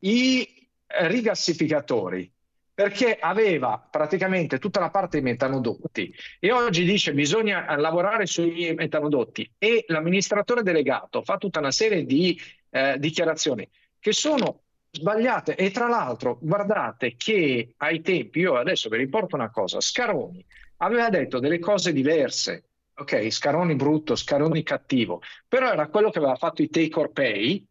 i rigassificatori perché aveva praticamente tutta la parte dei metanodotti. E oggi dice bisogna lavorare sui metanodotti. E l'amministratore delegato fa tutta una serie di eh, dichiarazioni che sono sbagliate. E tra l'altro guardate che ai tempi, io adesso vi riporto una cosa, Scaroni aveva detto delle cose diverse, ok, Scaroni brutto, Scaroni cattivo, però era quello che aveva fatto i take or pay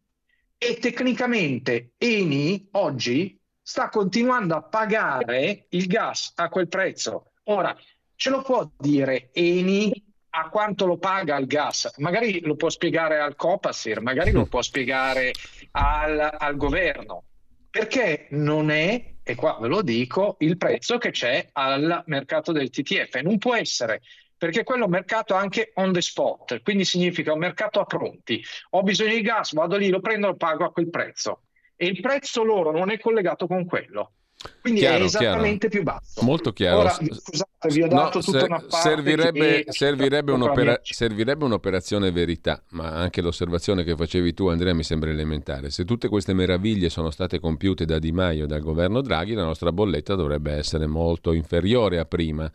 e tecnicamente Eni oggi sta continuando a pagare il gas a quel prezzo. Ora, ce lo può dire Eni a quanto lo paga il gas? Magari lo può spiegare al Copasir, magari lo può spiegare al, al governo, perché non è, e qua ve lo dico, il prezzo che c'è al mercato del TTF. Non può essere perché quello è un mercato anche on the spot, quindi significa un mercato a pronti. Ho bisogno di gas, vado lì, lo prendo, lo pago a quel prezzo. E il prezzo loro non è collegato con quello. Quindi chiaro, è esattamente chiaro. più basso. Molto chiaro. Ora, scusate, vi ho dato no, tutta una parte servirebbe, servirebbe, un'opera- servirebbe, un'operazione verità, ma anche l'osservazione che facevi tu, Andrea, mi sembra elementare. Se tutte queste meraviglie sono state compiute da Di Maio e dal governo Draghi, la nostra bolletta dovrebbe essere molto inferiore a prima.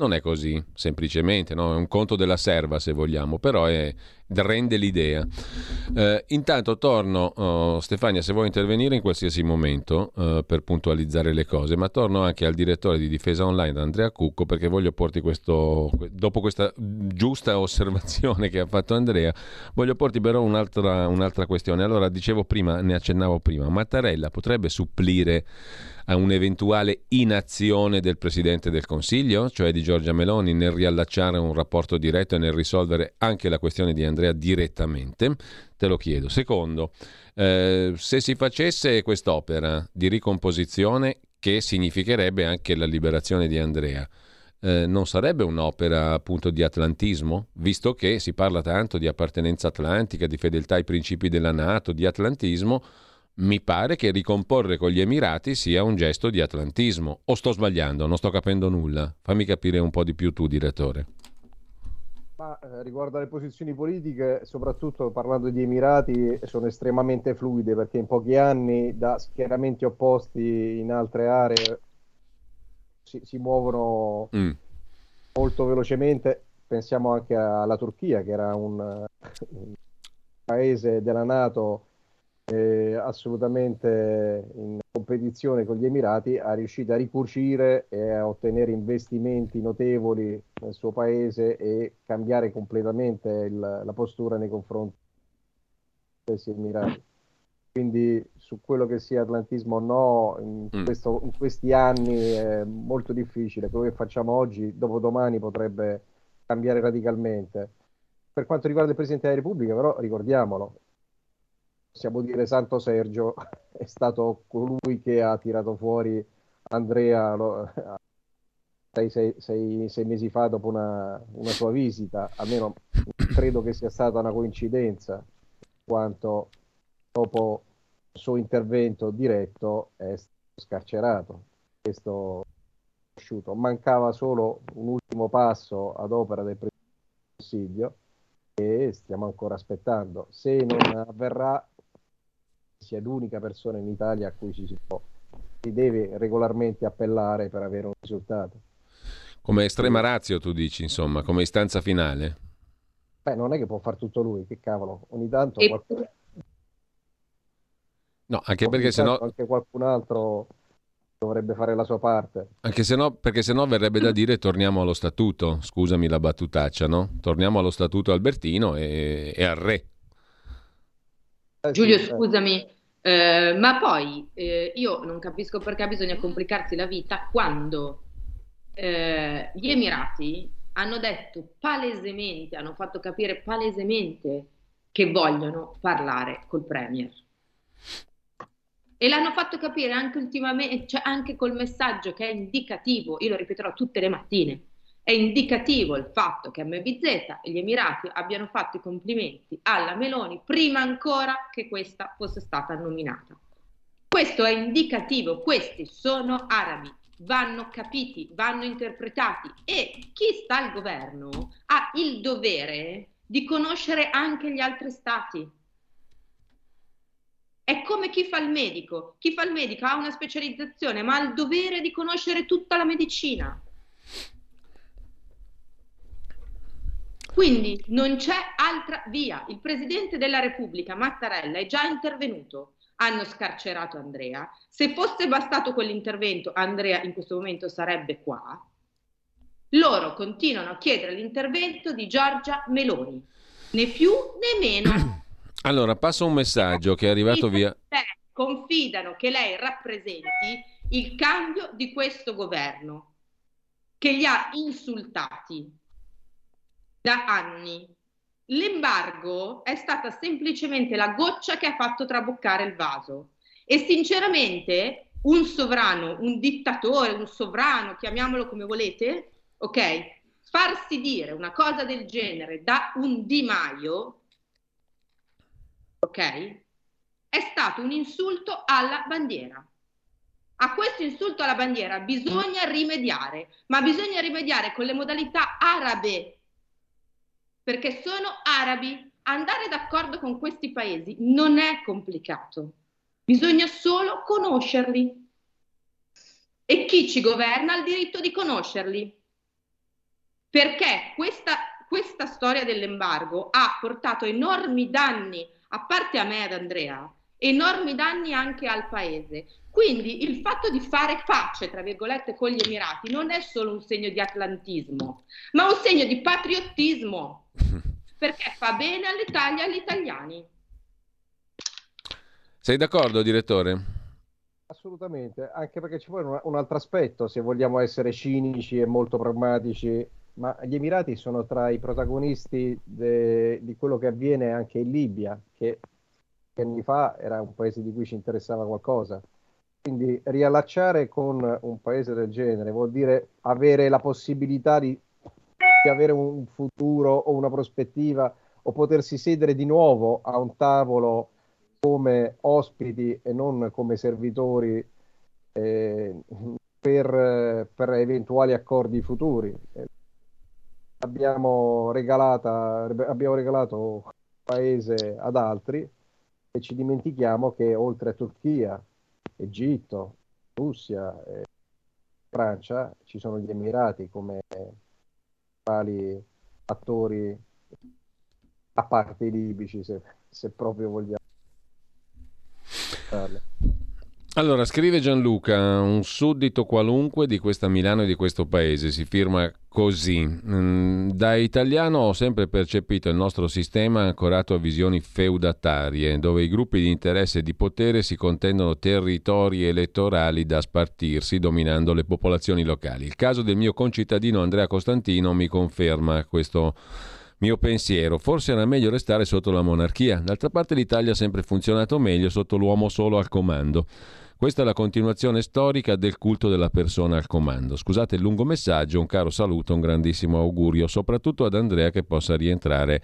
Non è così, semplicemente, no? è un conto della serva se vogliamo, però è, rende l'idea. Eh, intanto torno, oh, Stefania, se vuoi intervenire in qualsiasi momento eh, per puntualizzare le cose, ma torno anche al direttore di difesa online, Andrea Cucco, perché voglio porti questo, dopo questa giusta osservazione che ha fatto Andrea, voglio porti però un'altra, un'altra questione. Allora, dicevo prima, ne accennavo prima, Mattarella potrebbe supplire a un'eventuale inazione del Presidente del Consiglio, cioè di Giorgia Meloni, nel riallacciare un rapporto diretto e nel risolvere anche la questione di Andrea direttamente? Te lo chiedo. Secondo, eh, se si facesse quest'opera di ricomposizione, che significherebbe anche la liberazione di Andrea, eh, non sarebbe un'opera appunto di atlantismo, visto che si parla tanto di appartenenza atlantica, di fedeltà ai principi della Nato, di atlantismo, mi pare che ricomporre con gli Emirati sia un gesto di atlantismo. O sto sbagliando? Non sto capendo nulla. Fammi capire un po' di più tu, direttore. Ma eh, riguardo alle posizioni politiche, soprattutto parlando di Emirati, sono estremamente fluide perché in pochi anni da schieramenti opposti in altre aree si, si muovono mm. molto velocemente. Pensiamo anche alla Turchia, che era un, un paese della Nato eh, assolutamente in competizione con gli Emirati, è riuscito a ricucire e a ottenere investimenti notevoli nel suo paese e cambiare completamente il, la postura nei confronti degli Emirati. Quindi su quello che sia atlantismo o no, in, mm. questo, in questi anni è molto difficile. Quello che facciamo oggi, dopodomani potrebbe cambiare radicalmente. Per quanto riguarda il Presidente della Repubblica, però ricordiamolo, possiamo dire Santo Sergio è stato colui che ha tirato fuori Andrea lo, sei, sei, sei, mesi fa dopo una, una, sua visita, almeno credo che sia stata una coincidenza, quanto dopo il suo intervento diretto è scarcerato. Questo riconosciuto. Mancava solo un ultimo passo ad opera del Presidente del Consiglio e stiamo ancora aspettando. Se non avverrà, sia l'unica persona in Italia a cui ci si, può, si deve regolarmente appellare per avere un risultato. Come estrema razio, tu dici, insomma, come istanza finale? Beh, non è che può fare tutto lui, che cavolo, ogni tanto... E... Qualcuno... No, anche perché sennò... Anche qualcun altro dovrebbe fare la sua parte. Anche se no, perché sennò verrebbe da dire torniamo allo statuto, scusami la battutaccia, no? Torniamo allo statuto albertino e, e al re. Eh, Giulio, sì, eh. scusami, eh, ma poi eh, io non capisco perché bisogna complicarsi la vita quando eh, gli Emirati hanno detto palesemente, hanno fatto capire palesemente che vogliono parlare col Premier. E l'hanno fatto capire anche ultimamente, cioè anche col messaggio che è indicativo, io lo ripeterò tutte le mattine, è indicativo il fatto che MBZ e gli Emirati abbiano fatto i complimenti alla Meloni prima ancora che questa fosse stata nominata. Questo è indicativo, questi sono arabi, vanno capiti, vanno interpretati e chi sta al governo ha il dovere di conoscere anche gli altri stati è come chi fa il medico. Chi fa il medico ha una specializzazione, ma ha il dovere di conoscere tutta la medicina. Quindi non c'è altra via. Il Presidente della Repubblica, Mattarella, è già intervenuto. Hanno scarcerato Andrea. Se fosse bastato quell'intervento, Andrea in questo momento sarebbe qua. Loro continuano a chiedere l'intervento di Giorgia Meloni. Né più né meno. Allora, passo un messaggio che è arrivato via. Confidano che lei rappresenti il cambio di questo governo che li ha insultati da anni. L'embargo è stata semplicemente la goccia che ha fatto traboccare il vaso e sinceramente un sovrano, un dittatore, un sovrano, chiamiamolo come volete, ok? Farsi dire una cosa del genere da un Di Maio ok? È stato un insulto alla bandiera. A questo insulto alla bandiera bisogna rimediare, ma bisogna rimediare con le modalità arabe, perché sono arabi. Andare d'accordo con questi paesi non è complicato, bisogna solo conoscerli. E chi ci governa ha il diritto di conoscerli. Perché questa, questa storia dell'embargo ha portato enormi danni a parte a me ed Andrea, enormi danni anche al paese. Quindi il fatto di fare pace, tra virgolette, con gli Emirati non è solo un segno di atlantismo, ma un segno di patriottismo, perché fa bene all'Italia e agli italiani. Sei d'accordo, direttore? Assolutamente, anche perché ci vuole un, un altro aspetto, se vogliamo essere cinici e molto pragmatici ma gli Emirati sono tra i protagonisti de, di quello che avviene anche in Libia, che anni fa era un paese di cui ci interessava qualcosa. Quindi riallacciare con un paese del genere vuol dire avere la possibilità di, di avere un futuro o una prospettiva o potersi sedere di nuovo a un tavolo come ospiti e non come servitori eh, per, per, eventuali accordi futuri abbiamo, regalata, abbiamo regalato paese ad altri e ci dimentichiamo che oltre a Turchia, Egitto, Russia e Francia ci sono gli Emirati come principali attori a parte i libici se, se proprio vogliamo allora, scrive Gianluca, un suddito qualunque di questa Milano e di questo paese, si firma così. Mm, da italiano ho sempre percepito il nostro sistema ancorato a visioni feudatarie, dove i gruppi di interesse e di potere si contendono territori elettorali da spartirsi, dominando le popolazioni locali. Il caso del mio concittadino Andrea Costantino mi conferma questo mio pensiero. Forse era meglio restare sotto la monarchia. D'altra parte l'Italia ha sempre funzionato meglio sotto l'uomo solo al comando. Questa è la continuazione storica del culto della persona al comando. Scusate il lungo messaggio, un caro saluto, un grandissimo augurio, soprattutto ad Andrea che possa rientrare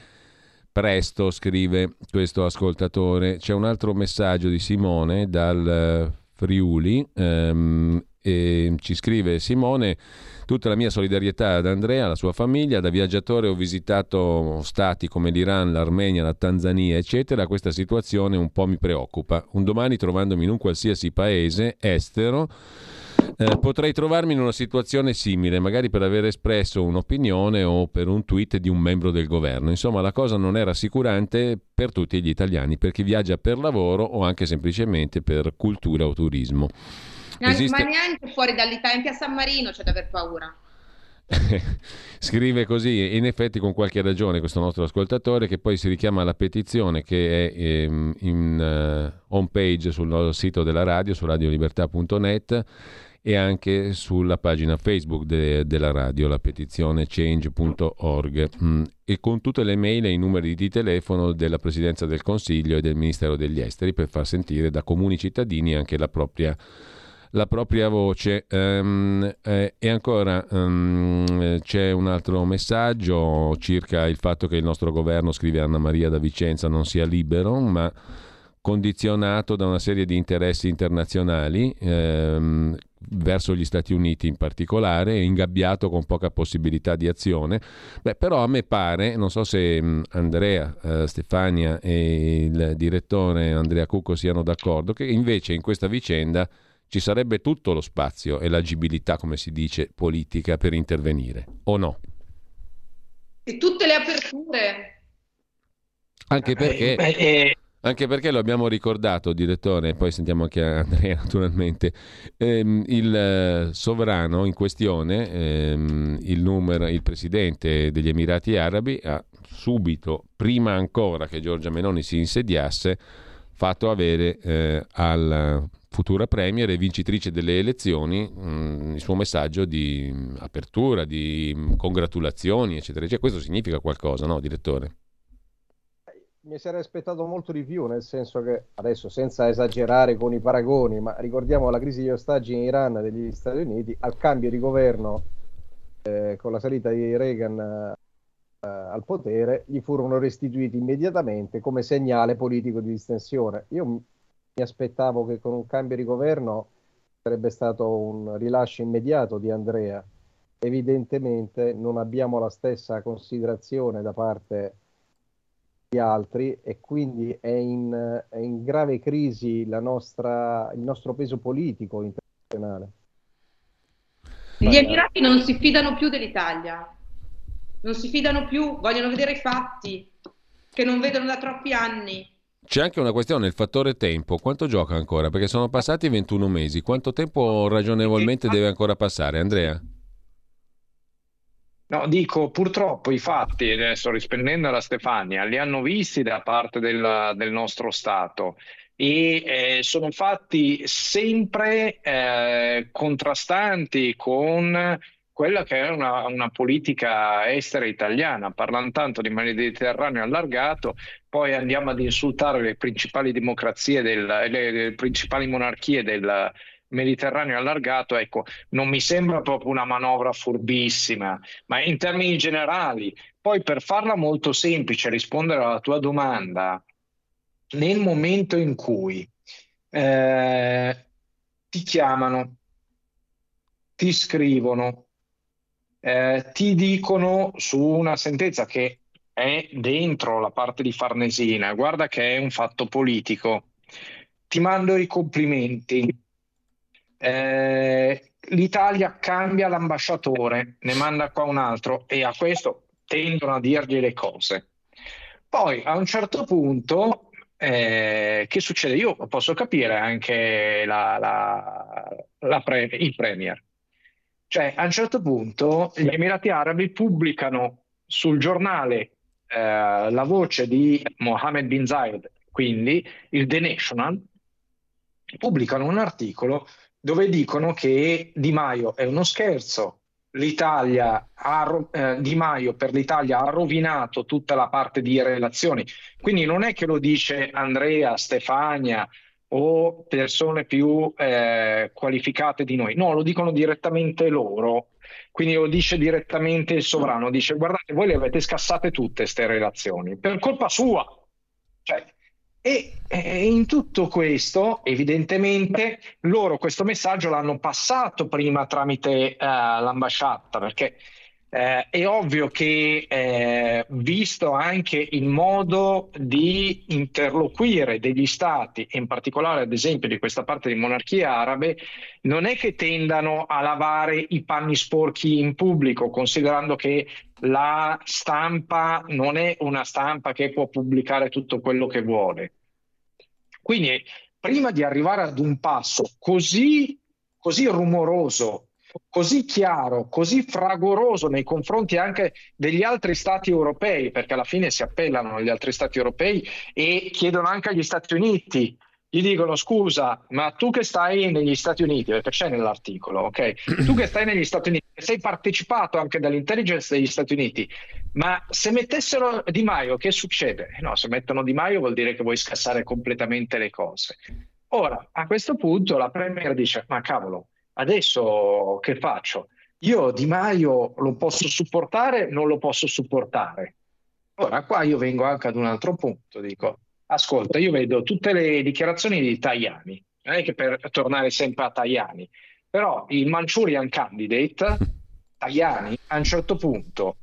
presto, scrive questo ascoltatore. C'è un altro messaggio di Simone dal Friuli. Ehm, E ci scrive Simone, tutta la mia solidarietà ad Andrea, alla sua famiglia, da viaggiatore ho visitato stati come l'Iran, l'Armenia, la Tanzania, eccetera, questa situazione un po' mi preoccupa. Un domani trovandomi in un qualsiasi paese estero, eh, potrei trovarmi in una situazione simile, magari per aver espresso un'opinione o per un tweet di un membro del governo. Insomma, la cosa non è rassicurante per tutti gli italiani, per chi viaggia per lavoro o anche semplicemente per cultura o turismo. Esiste... Ma neanche fuori dall'Italia, anche a San Marino c'è da aver paura. Scrive così, in effetti con qualche ragione questo nostro ascoltatore che poi si richiama alla petizione che è ehm, in uh, home page sul sito della radio, su radiolibertà.net e anche sulla pagina Facebook de- della radio, la petizione change.org mm, e con tutte le mail e i numeri di telefono della Presidenza del Consiglio e del Ministero degli Esteri per far sentire da comuni cittadini anche la propria la propria voce. Um, eh, e ancora um, c'è un altro messaggio circa il fatto che il nostro governo, scrive Anna Maria da Vicenza, non sia libero, ma condizionato da una serie di interessi internazionali ehm, verso gli Stati Uniti in particolare, ingabbiato con poca possibilità di azione. Beh, però a me pare, non so se mm, Andrea, eh, Stefania e il direttore Andrea Cucco siano d'accordo, che invece in questa vicenda ci sarebbe tutto lo spazio e l'agibilità, come si dice, politica per intervenire, o no? E tutte le aperture. Anche perché... Eh, anche perché lo abbiamo ricordato, direttore, poi sentiamo anche Andrea naturalmente, ehm, il eh, sovrano in questione, ehm, il, numero, il presidente degli Emirati Arabi, ha subito, prima ancora che Giorgia Meloni si insediasse, fatto avere eh, alla futura Premier e vincitrice delle elezioni mh, mm, il suo messaggio di apertura, di congratulazioni, eccetera. Cioè, questo significa qualcosa, no, direttore? mi sarei aspettato molto di più, nel senso che adesso senza esagerare con i paragoni, ma ricordiamo la crisi di ostaggi in Iran degli Stati Uniti, al cambio di governo eh, con la salita di Reagan eh, al potere, gli furono restituiti immediatamente come segnale politico di distensione. Io mi aspettavo che con un cambio di governo sarebbe stato un rilascio immediato di Andrea. Evidentemente non abbiamo la stessa considerazione da parte altri e quindi è in, è in grave crisi nostra, il nostro peso politico internazionale. Gli Emirati non si fidano più dell'Italia, non si fidano più, vogliono vedere i fatti che non vedono da troppi anni. C'è anche una questione, il fattore tempo. Quanto gioca ancora? Perché sono passati 21 mesi. Quanto tempo ragionevolmente deve ancora passare, Andrea? No, dico purtroppo i fatti, adesso rispondendo alla Stefania, li hanno visti da parte del, del nostro Stato e eh, sono fatti sempre eh, contrastanti con quella che è una, una, politica estera italiana. Parlano tanto di Mediterraneo allargato, poi andiamo ad insultare le principali democrazie, del, le, le principali monarchie del, Mediterraneo allargato, ecco, non mi sembra proprio una manovra furbissima, ma in termini generali. Poi per farla molto semplice, rispondere alla tua domanda, nel momento in cui eh, ti chiamano, ti scrivono, eh, ti dicono su una sentenza che è dentro la parte di Farnesina, guarda che è un fatto politico, ti mando i complimenti, eh, l'Italia cambia l'ambasciatore, ne manda qua un altro e a questo tendono a dirgli le cose. Poi a un certo punto, eh, che succede? Io posso capire anche la, la, la pre- il Premier. Cioè, a un certo punto gli Emirati Arabi pubblicano sul giornale eh, la voce di Mohammed bin Zayed, quindi il The National, pubblicano un articolo dove dicono che Di Maio è uno scherzo, l'Italia ha, eh, Di Maio per l'Italia ha rovinato tutta la parte di relazioni. Quindi non è che lo dice Andrea, Stefania o persone più eh, qualificate di noi, no, lo dicono direttamente loro. Quindi lo dice direttamente il sovrano, dice guardate, voi le avete scassate tutte queste relazioni per colpa sua. Cioè, E eh, in tutto questo, evidentemente, loro questo messaggio l'hanno passato prima tramite eh, l'ambasciata, perché eh, è ovvio che, eh, visto anche il modo di interloquire degli stati, in particolare ad esempio di questa parte di monarchie arabe, non è che tendano a lavare i panni sporchi in pubblico, considerando che la stampa non è una stampa che può pubblicare tutto quello che vuole. Quindi, prima di arrivare ad un passo così, così rumoroso così chiaro, così fragoroso nei confronti anche degli altri stati europei, perché alla fine si appellano agli altri stati europei e chiedono anche agli Stati Uniti. Gli dicono scusa, ma tu che stai negli Stati Uniti, perché c'è nell'articolo, ok? Tu che stai negli Stati Uniti, sei partecipato anche dall'intelligence degli Stati Uniti, ma se mettessero Di Maio, che succede? No, se mettono Di Maio vuol dire che vuoi scassare completamente le cose. Ora, a questo punto la Premier dice, ma cavolo, adesso che faccio? Io Di Maio lo posso supportare, non lo posso supportare. Ora qua io vengo anche ad un altro punto, dico, ascolta, io vedo tutte le dichiarazioni di Tajani, non è che per tornare sempre a Tajani, però il Manchurian Candidate, Tajani, a un certo punto,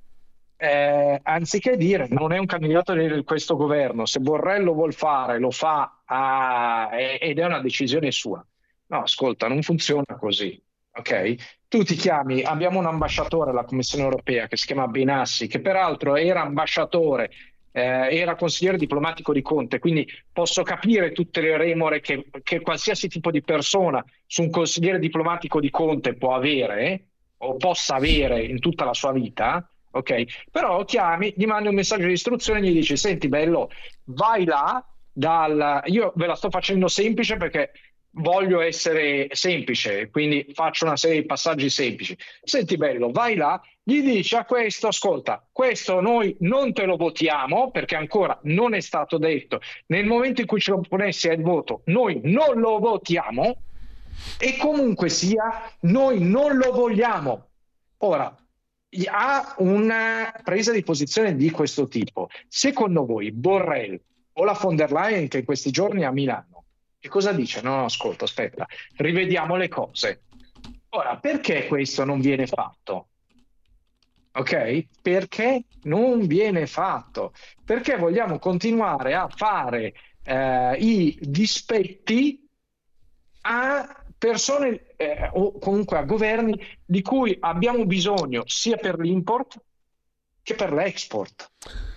eh, anziché dire non è un candidato di questo governo, se Borrell lo vuol fare, lo fa ah, ed è una decisione sua. No, ascolta, non funziona così. Ok? Tu ti chiami, abbiamo un ambasciatore alla Commissione europea che si chiama Benassi, che peraltro era ambasciatore, eh, era consigliere diplomatico di Conte, quindi posso capire tutte le remore che, che, qualsiasi tipo di persona su un consigliere diplomatico di Conte può avere o possa avere in tutta la sua vita. Ok, però chiami, gli mandi un messaggio di istruzione e gli dici: Senti, bello, vai là. Dal... Io ve la sto facendo semplice perché voglio essere semplice, quindi faccio una serie di passaggi semplici. Senti bello, vai là, gli dici a questo, ascolta, questo noi non te lo votiamo perché ancora non è stato detto. Nel momento in cui ce lo ponessi al voto, noi non lo votiamo e comunque sia, noi non lo vogliamo. Ora, ha una presa di posizione di questo tipo. Secondo voi Borrell o la von der Leyen che in questi giorni a Milano che cosa dice? No, no, ascolta, aspetta, rivediamo le cose. Ora, perché questo non viene fatto? Ok? Perché non viene fatto? Perché vogliamo continuare a fare eh, i dispetti a persone eh, o comunque a governi di cui abbiamo bisogno sia per l'import che per l'export.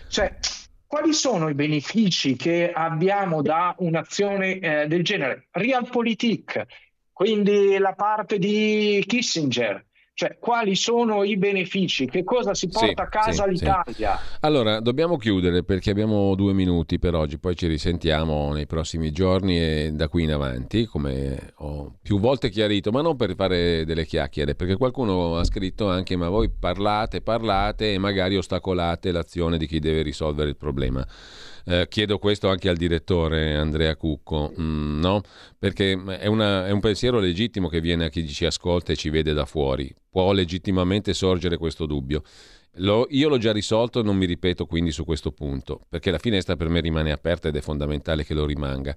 Cioè, quali sono i benefici che abbiamo da un'azione eh, del genere? Realpolitik, quindi la parte di Kissinger, cioè, quali sono i benefici? Che cosa si porta sì, a casa sì, l'Italia? Sì. Allora, dobbiamo chiudere perché abbiamo due minuti per oggi, poi ci risentiamo nei prossimi giorni e da qui in avanti, come ho più volte chiarito, ma non per fare delle chiacchiere, perché qualcuno ha scritto anche ma voi parlate, parlate e magari ostacolate l'azione di chi deve risolvere il problema. Eh, chiedo questo anche al direttore Andrea Cucco, mm, no? perché è, una, è, un pensiero legittimo che viene a chi ci ascolta e ci vede da fuori. Può legittimamente sorgere questo dubbio. Lo, io l'ho già risolto, non mi ripeto quindi su questo punto, perché la finestra per me rimane aperta ed è fondamentale che lo rimanga.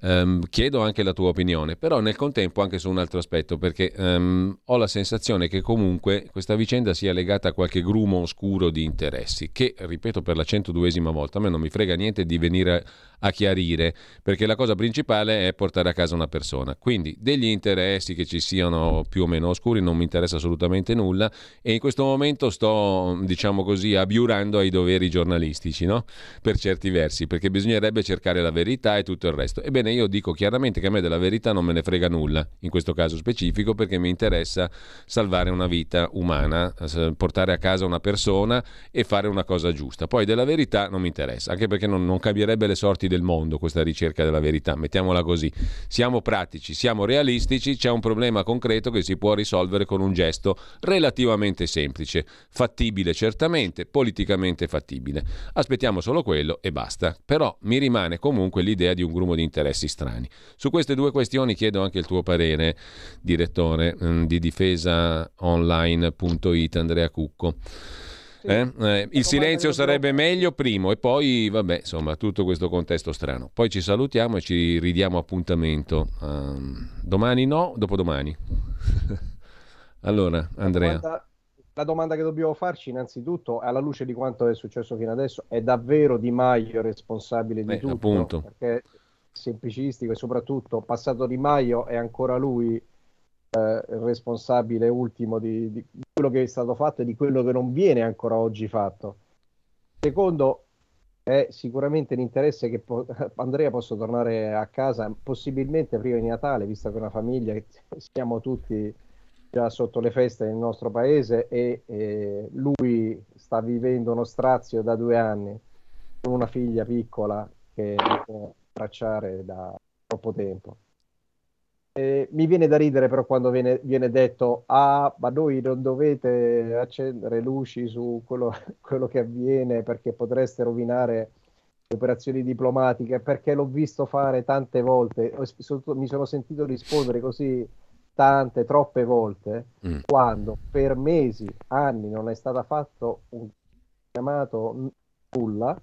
Um, chiedo anche la tua opinione, però nel contempo anche su un altro aspetto, perché um, ho la sensazione che comunque questa vicenda sia legata a qualche grumo oscuro di interessi, che, ripeto per la 102esima volta, a me non mi frega niente di venire a chiarire, perché la cosa principale è portare a casa una persona. Quindi degli interessi che ci siano più o meno oscuri non mi interessa assolutamente nulla e in questo momento sto, diciamo così, abiurando ai doveri giornalistici, no? Per certi versi, perché bisognerebbe cercare la verità e tutto il resto. Ebbene, io dico chiaramente che a me della verità non me ne frega nulla, in questo caso specifico, perché mi interessa salvare una vita umana, portare a casa una persona e fare una cosa giusta. Poi della verità non mi interessa, anche perché non, non cambierebbe le sorti del mondo questa ricerca della verità, mettiamola così. Siamo pratici, siamo realistici, c'è un problema concreto che si può risolvere con un gesto relativamente semplice, fattibile certamente, politicamente fattibile. Aspettiamo solo quello e basta. Però mi rimane comunque l'idea di un grumo di interessi strani. Su queste due questioni chiedo anche il tuo parere, direttore mm, di difesaonline.it Andrea Cucco. Eh? Eh, il silenzio sarebbe meglio primo e poi, vabbè, insomma, tutto questo contesto strano. Poi ci salutiamo e ci ridiamo appuntamento. Um, domani no, dopodomani. allora, Andrea. La domanda, che dobbiamo farci innanzitutto, alla luce di quanto è successo fino adesso, è davvero Di Maio responsabile di eh, tutto? Appunto. Perché semplicistico e soprattutto passato Di Maio è ancora lui eh, responsabile ultimo di, di, quello che è stato fatto e di quello che non viene ancora oggi fatto. Secondo, è sicuramente l'interesse che po- Andrea possa tornare a casa, possibilmente prima di Natale, visto che è una famiglia, siamo tutti già sotto le feste nel nostro paese e, e lui sta vivendo uno strazio da due anni con una figlia piccola che può abbracciare da troppo tempo. Eh, mi viene da ridere però quando viene, viene, detto ah ma voi non dovete accendere luci su quello, quello, che avviene perché potreste rovinare le operazioni diplomatiche perché l'ho visto fare tante volte mi sono sentito rispondere così tante troppe volte mm. quando per mesi anni non è stato fatto un chiamato nulla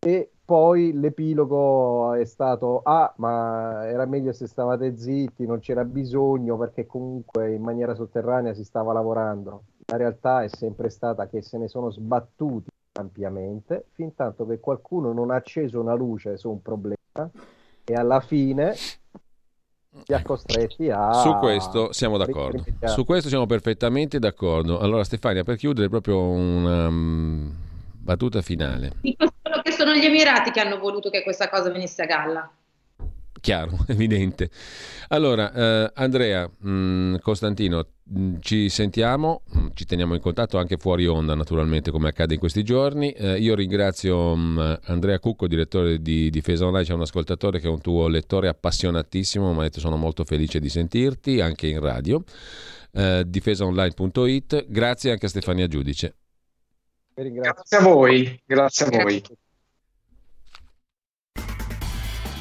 e poi l'epilogo è stato, ah, ma era meglio se stavate zitti, non c'era bisogno perché comunque in maniera sotterranea si stava lavorando. La realtà è sempre stata che se ne sono sbattuti ampiamente, fin tanto che qualcuno non ha acceso una luce su un problema e alla fine si è costretti a... Su questo siamo d'accordo. Su questo siamo perfettamente d'accordo. Allora Stefania, per chiudere proprio una um, battuta finale. Dico solo che sono gli Emirati che hanno voluto che questa cosa venisse a galla. Chiaro, evidente. Allora, eh, Andrea, mh, mm, Costantino, mh, mm, ci sentiamo, mh, mm, ci teniamo in contatto anche fuori onda, naturalmente, come accade in questi giorni. Eh, io ringrazio Andrea Cucco, direttore di Difesa Online, c'è un ascoltatore che è un tuo lettore appassionatissimo, mi ha detto sono molto felice di sentirti, anche in radio. Eh, difesaonline.it. Grazie anche a Stefania Giudice. Grazie a voi, grazie a voi.